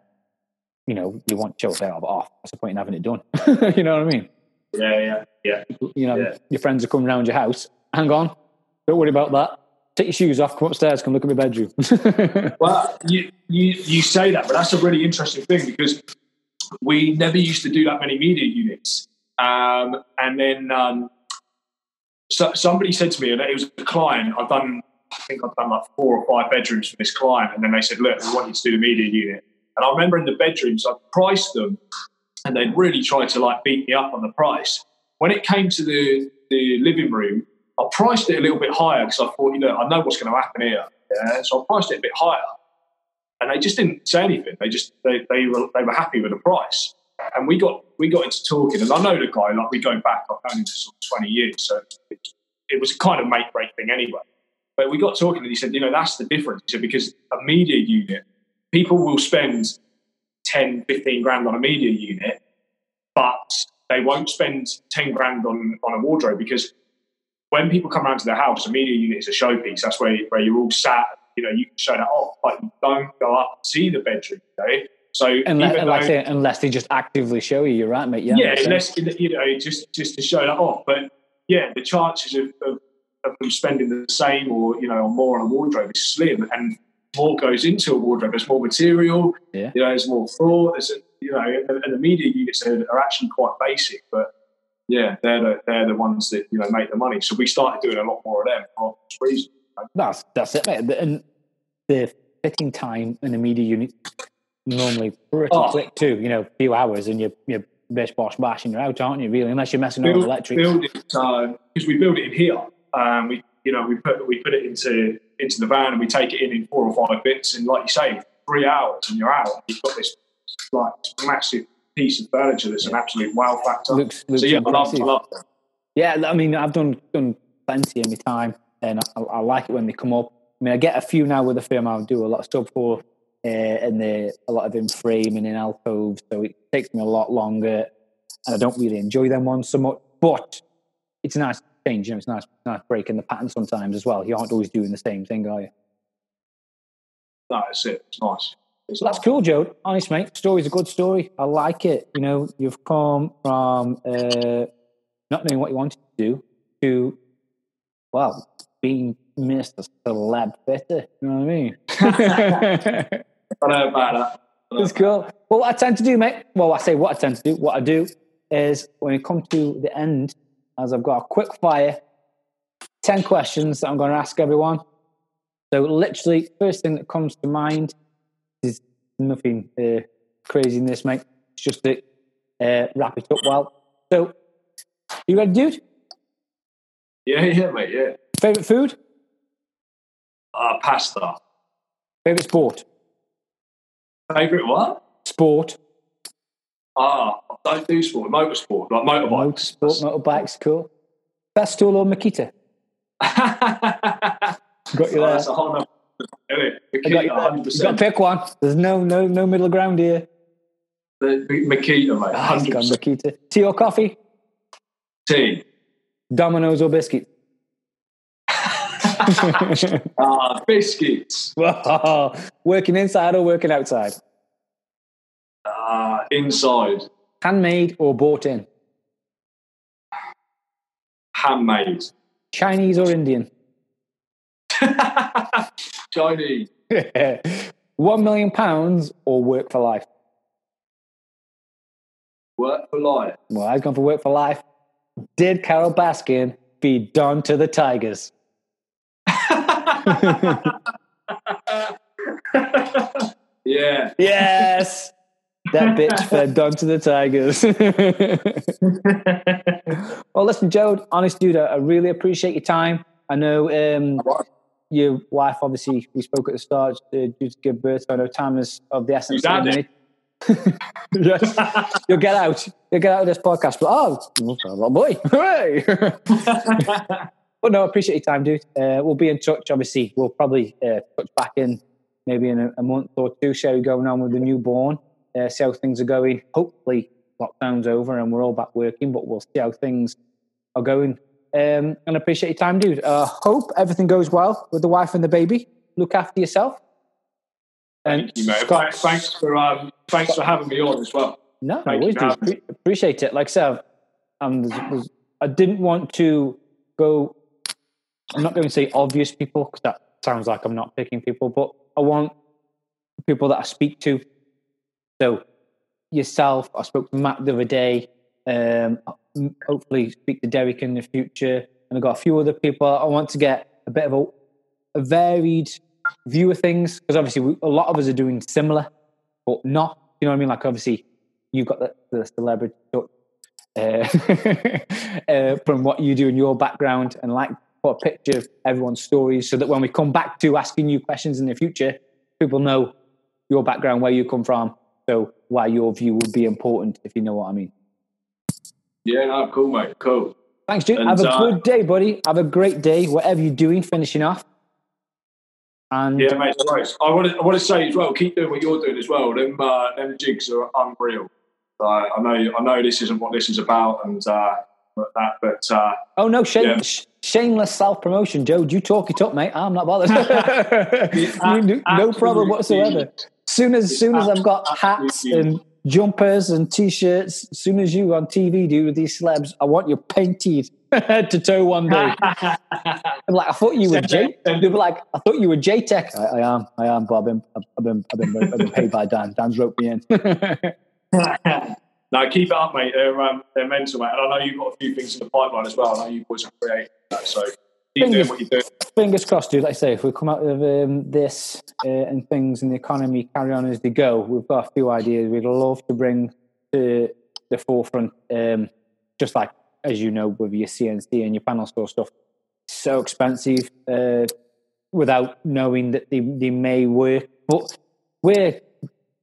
you know, you want to show it off. off. What's the point in having it done? [laughs] you know what I mean? Yeah, yeah, yeah. You know, Yeah. your friends are coming round your house. Hang on, don't worry about that. Take your shoes off, come upstairs, come look at my bedroom. [laughs] Well, you, you you say that, but that's a really interesting thing because we never used to do that many media units. Um, and then um, so, somebody said to me, and it was a client. I've done, I think I've done like four or five bedrooms for this client, and then they said, "Look, we want you to do the media unit." And I remember in the bedrooms, I priced them, and they'd really tried to like beat me up on the price. When it came to the the living room, I priced it a little bit higher because I thought, you know, I know what's going to happen here. Yeah? So I priced it a bit higher, and they just didn't say anything. They just they they were they were happy with the price, and we got we got into talking. And I know the guy, like we go back, I've known him for sort of twenty years, so it, it was kind of make break thing anyway. But we got talking, and he said, you know, that's the difference. Said because a media unit, people will spend 10, 15 grand on a media unit, but they won't spend 10 grand on, on a wardrobe because when people come around to their house, a media unit is a showpiece. That's where, where you're all sat, you know, you can show that off, but you don't go up and see the bedroom, okay? So unless, even like say, unless they just actively show you, you're right, mate. Yeah, yeah, sense. unless you know, just just to show that off. But yeah, the chances of, of, of them spending the same or you know or more on a wardrobe is slim, and more goes into a wardrobe. There's more material. Yeah. you know, there's more thought. There's a, you know, and, and the media units are, are actually quite basic, but yeah, they're the they're the ones that you know make the money. So we started doing a lot more of them for reasons. That's that's it, mate. And the fitting time in a media unit normally pretty Oh. quick too. You know, a few hours and you're you're bish bosh bash and you're out, aren't you? Really, unless you're messing around with build, electric. build it because we build it in here. Um, we you know we put we put it into into the van and we take it in in four or five bits and like you say three hours and you're out. You've got this like massive piece of furniture that's an absolute wow factor. Looks- looks so yeah, I love, I love them. Yeah, I mean, I've done done plenty in my time, and I, I like it when they come up. I mean, I get a few now with the firm. I do a lot of stuff for, uh, and the a lot of in frame and in alcoves, so it takes me a lot longer, and I don't really enjoy them ones so much. But it's a nice change, you know. It's nice, nice breaking the pattern sometimes as well. You aren't always doing the same thing, are you? No, that's it. It's nice. So that's cool, Joe. Honest, mate. Story's a good story. I like it. You know, you've come from uh, not knowing what you wanted to do to, well, being Mr. Celeb Fitter. You know what I mean? [laughs] I know about that. It's cool. Well, what I tend to do, mate, well, I say what I tend to do, what I do is when it come to the end, as I've got a quick fire, 10 questions that I'm going to ask everyone. So, literally, first thing that comes to mind nothing uh, crazy in this, mate. It's just to uh, wrap it up well. So, you ready, dude? Yeah, yeah, mate. Yeah. Favorite food? Uh, pasta. Favorite sport? Favorite what? Sport. Ah, I don't do sport. Motorsport, like motorbikes. Motorsport, motorbikes, cool. Festool or Makita? [laughs] Got you Oh, there. that's a whole nother. Isn't it? I got Makita, 100%. You got to pick one. There's no no no middle ground here. The, the Makita, mate. Ah, it's gone Makita. Tea or coffee? tea. Dominoes or biscuits? [laughs] Ah, biscuits. working inside or working outside? Ah, inside. Handmade or bought in? Handmade. Chinese or Indian? [laughs] Chinese. [laughs] One million pounds or work for life? Work for life. Well, I've gone for work for life. Did Carole Baskin feed Don to the Tigers? [laughs] Yeah. Yes. That bitch [laughs] fed Don to the Tigers. well, listen, Joe, honest dude, I I really appreciate your time. I know um, your wife, obviously, we spoke at the start, uh, due to give birth. So I know time is of the essence. [laughs] Yes. You'll get out. You'll get out of this podcast. But, oh, oh boy. [laughs] Hooray. [laughs] but no, I appreciate your time, dude. Uh, we'll be in touch, obviously. We'll probably uh, touch back in maybe in a, a month or two, see how going on with the newborn, uh, see how things are going. Hopefully, lockdown's over and we're all back working, but we'll see how things are going. Um, and I appreciate your time, dude. Uh, hope everything goes well with the wife and the baby. Look after yourself. And Thank you, mate. Scott- Thanks for um, thanks for having me on as well. No, Thank I always do. Appreciate it. Like I said, um, there's- there's- I didn't want to go. I'm not going to say obvious people because that sounds like I'm not picking people, but I want people that I speak to. So yourself, I spoke to Matt the other day. Um, hopefully, speak to Derek in the future, and I've got a few other people. I want to get a bit of a, a varied view of things because obviously we, a lot of us are doing similar, but not. You know what I mean? Like obviously, you've got the, the celebrity uh, [laughs] uh, from what you do in your background, and like put a picture of everyone's stories, so that when we come back to asking you questions in the future, people know your background, where you come from, so why your view would be important, if you know what I mean. Yeah, no, cool, mate. Cool. Thanks, dude. And, Have a uh, good day, buddy. Have a great day, whatever you're doing, finishing off. And Yeah, mate. no. I want to I want to say as well. Keep doing what you're doing as well. Them uh, them jigs are unreal. Uh, I know I know this isn't what this is about, and uh, but that, but uh, oh no, shame, Yeah. sh- shameless self promotion, Joe. You talk it up, mate. I'm not bothered. [laughs] [laughs] You no problem whatsoever. Soon as soon as I've got hats and jumpers and t-shirts, as soon as you on TV do with these celebs, I want you painted head [laughs] to toe one day. I'm [laughs] like, I thought you were J. [laughs] They'll be like, I thought you were J Tech. I, I am, I am, but I've been, I've been, I've been, I've been paid by Dan. Dan's roped me in. no, keep it up, mate. They're um, they're mental, mate. And I know you've got a few things in the pipeline as well. I know you boys are creating that, so Fingers- doing what you're doing. Fingers crossed, dude. Like I say, if we come out of um, this uh, and things in the economy carry on as they go, we've got a few ideas we'd love to bring to the forefront. Um, just like as you know, with your CNC and your panel saw stuff, so expensive uh, without knowing that they, they may work. But we're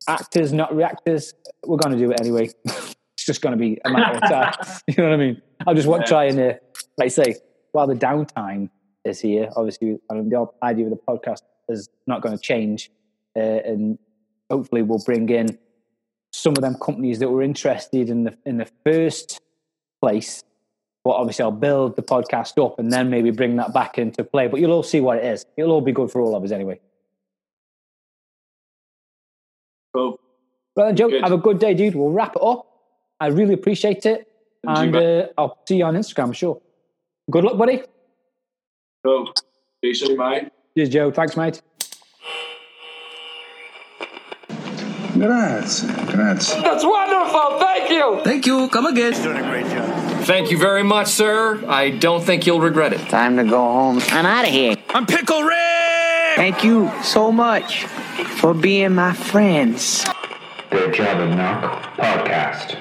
actors, not reactors. We're going to do it anyway. [laughs] it's just going to be a matter of time. [laughs] you know what I mean? I'll just want to try and, uh, like I say, while the downtime is here, obviously, I mean, the idea of the podcast is not going to change. Uh, and hopefully, we'll bring in some of them companies that were interested in the in the first place. But obviously, I'll build the podcast up and then maybe bring that back into play. But you'll all see what it is. It'll all be good for all of us anyway. Cool. Well, then, Joe, Good. have a good day, dude. We'll wrap it up. I really appreciate it. And And uh, I'll see you on Instagram, sure. Good luck, buddy. Cool. See you soon, mate. Cheers, Joe. Thanks, mate. Grazie, grazie. That's wonderful. Thank you. Thank you. Come again. You're doing a great job. Thank you very much, sir. I don't think you'll regret it. Time to go home. I'm out of here. I'm Pickle Rick! Thank you so much for being my friends. The Job and Knock Podcast.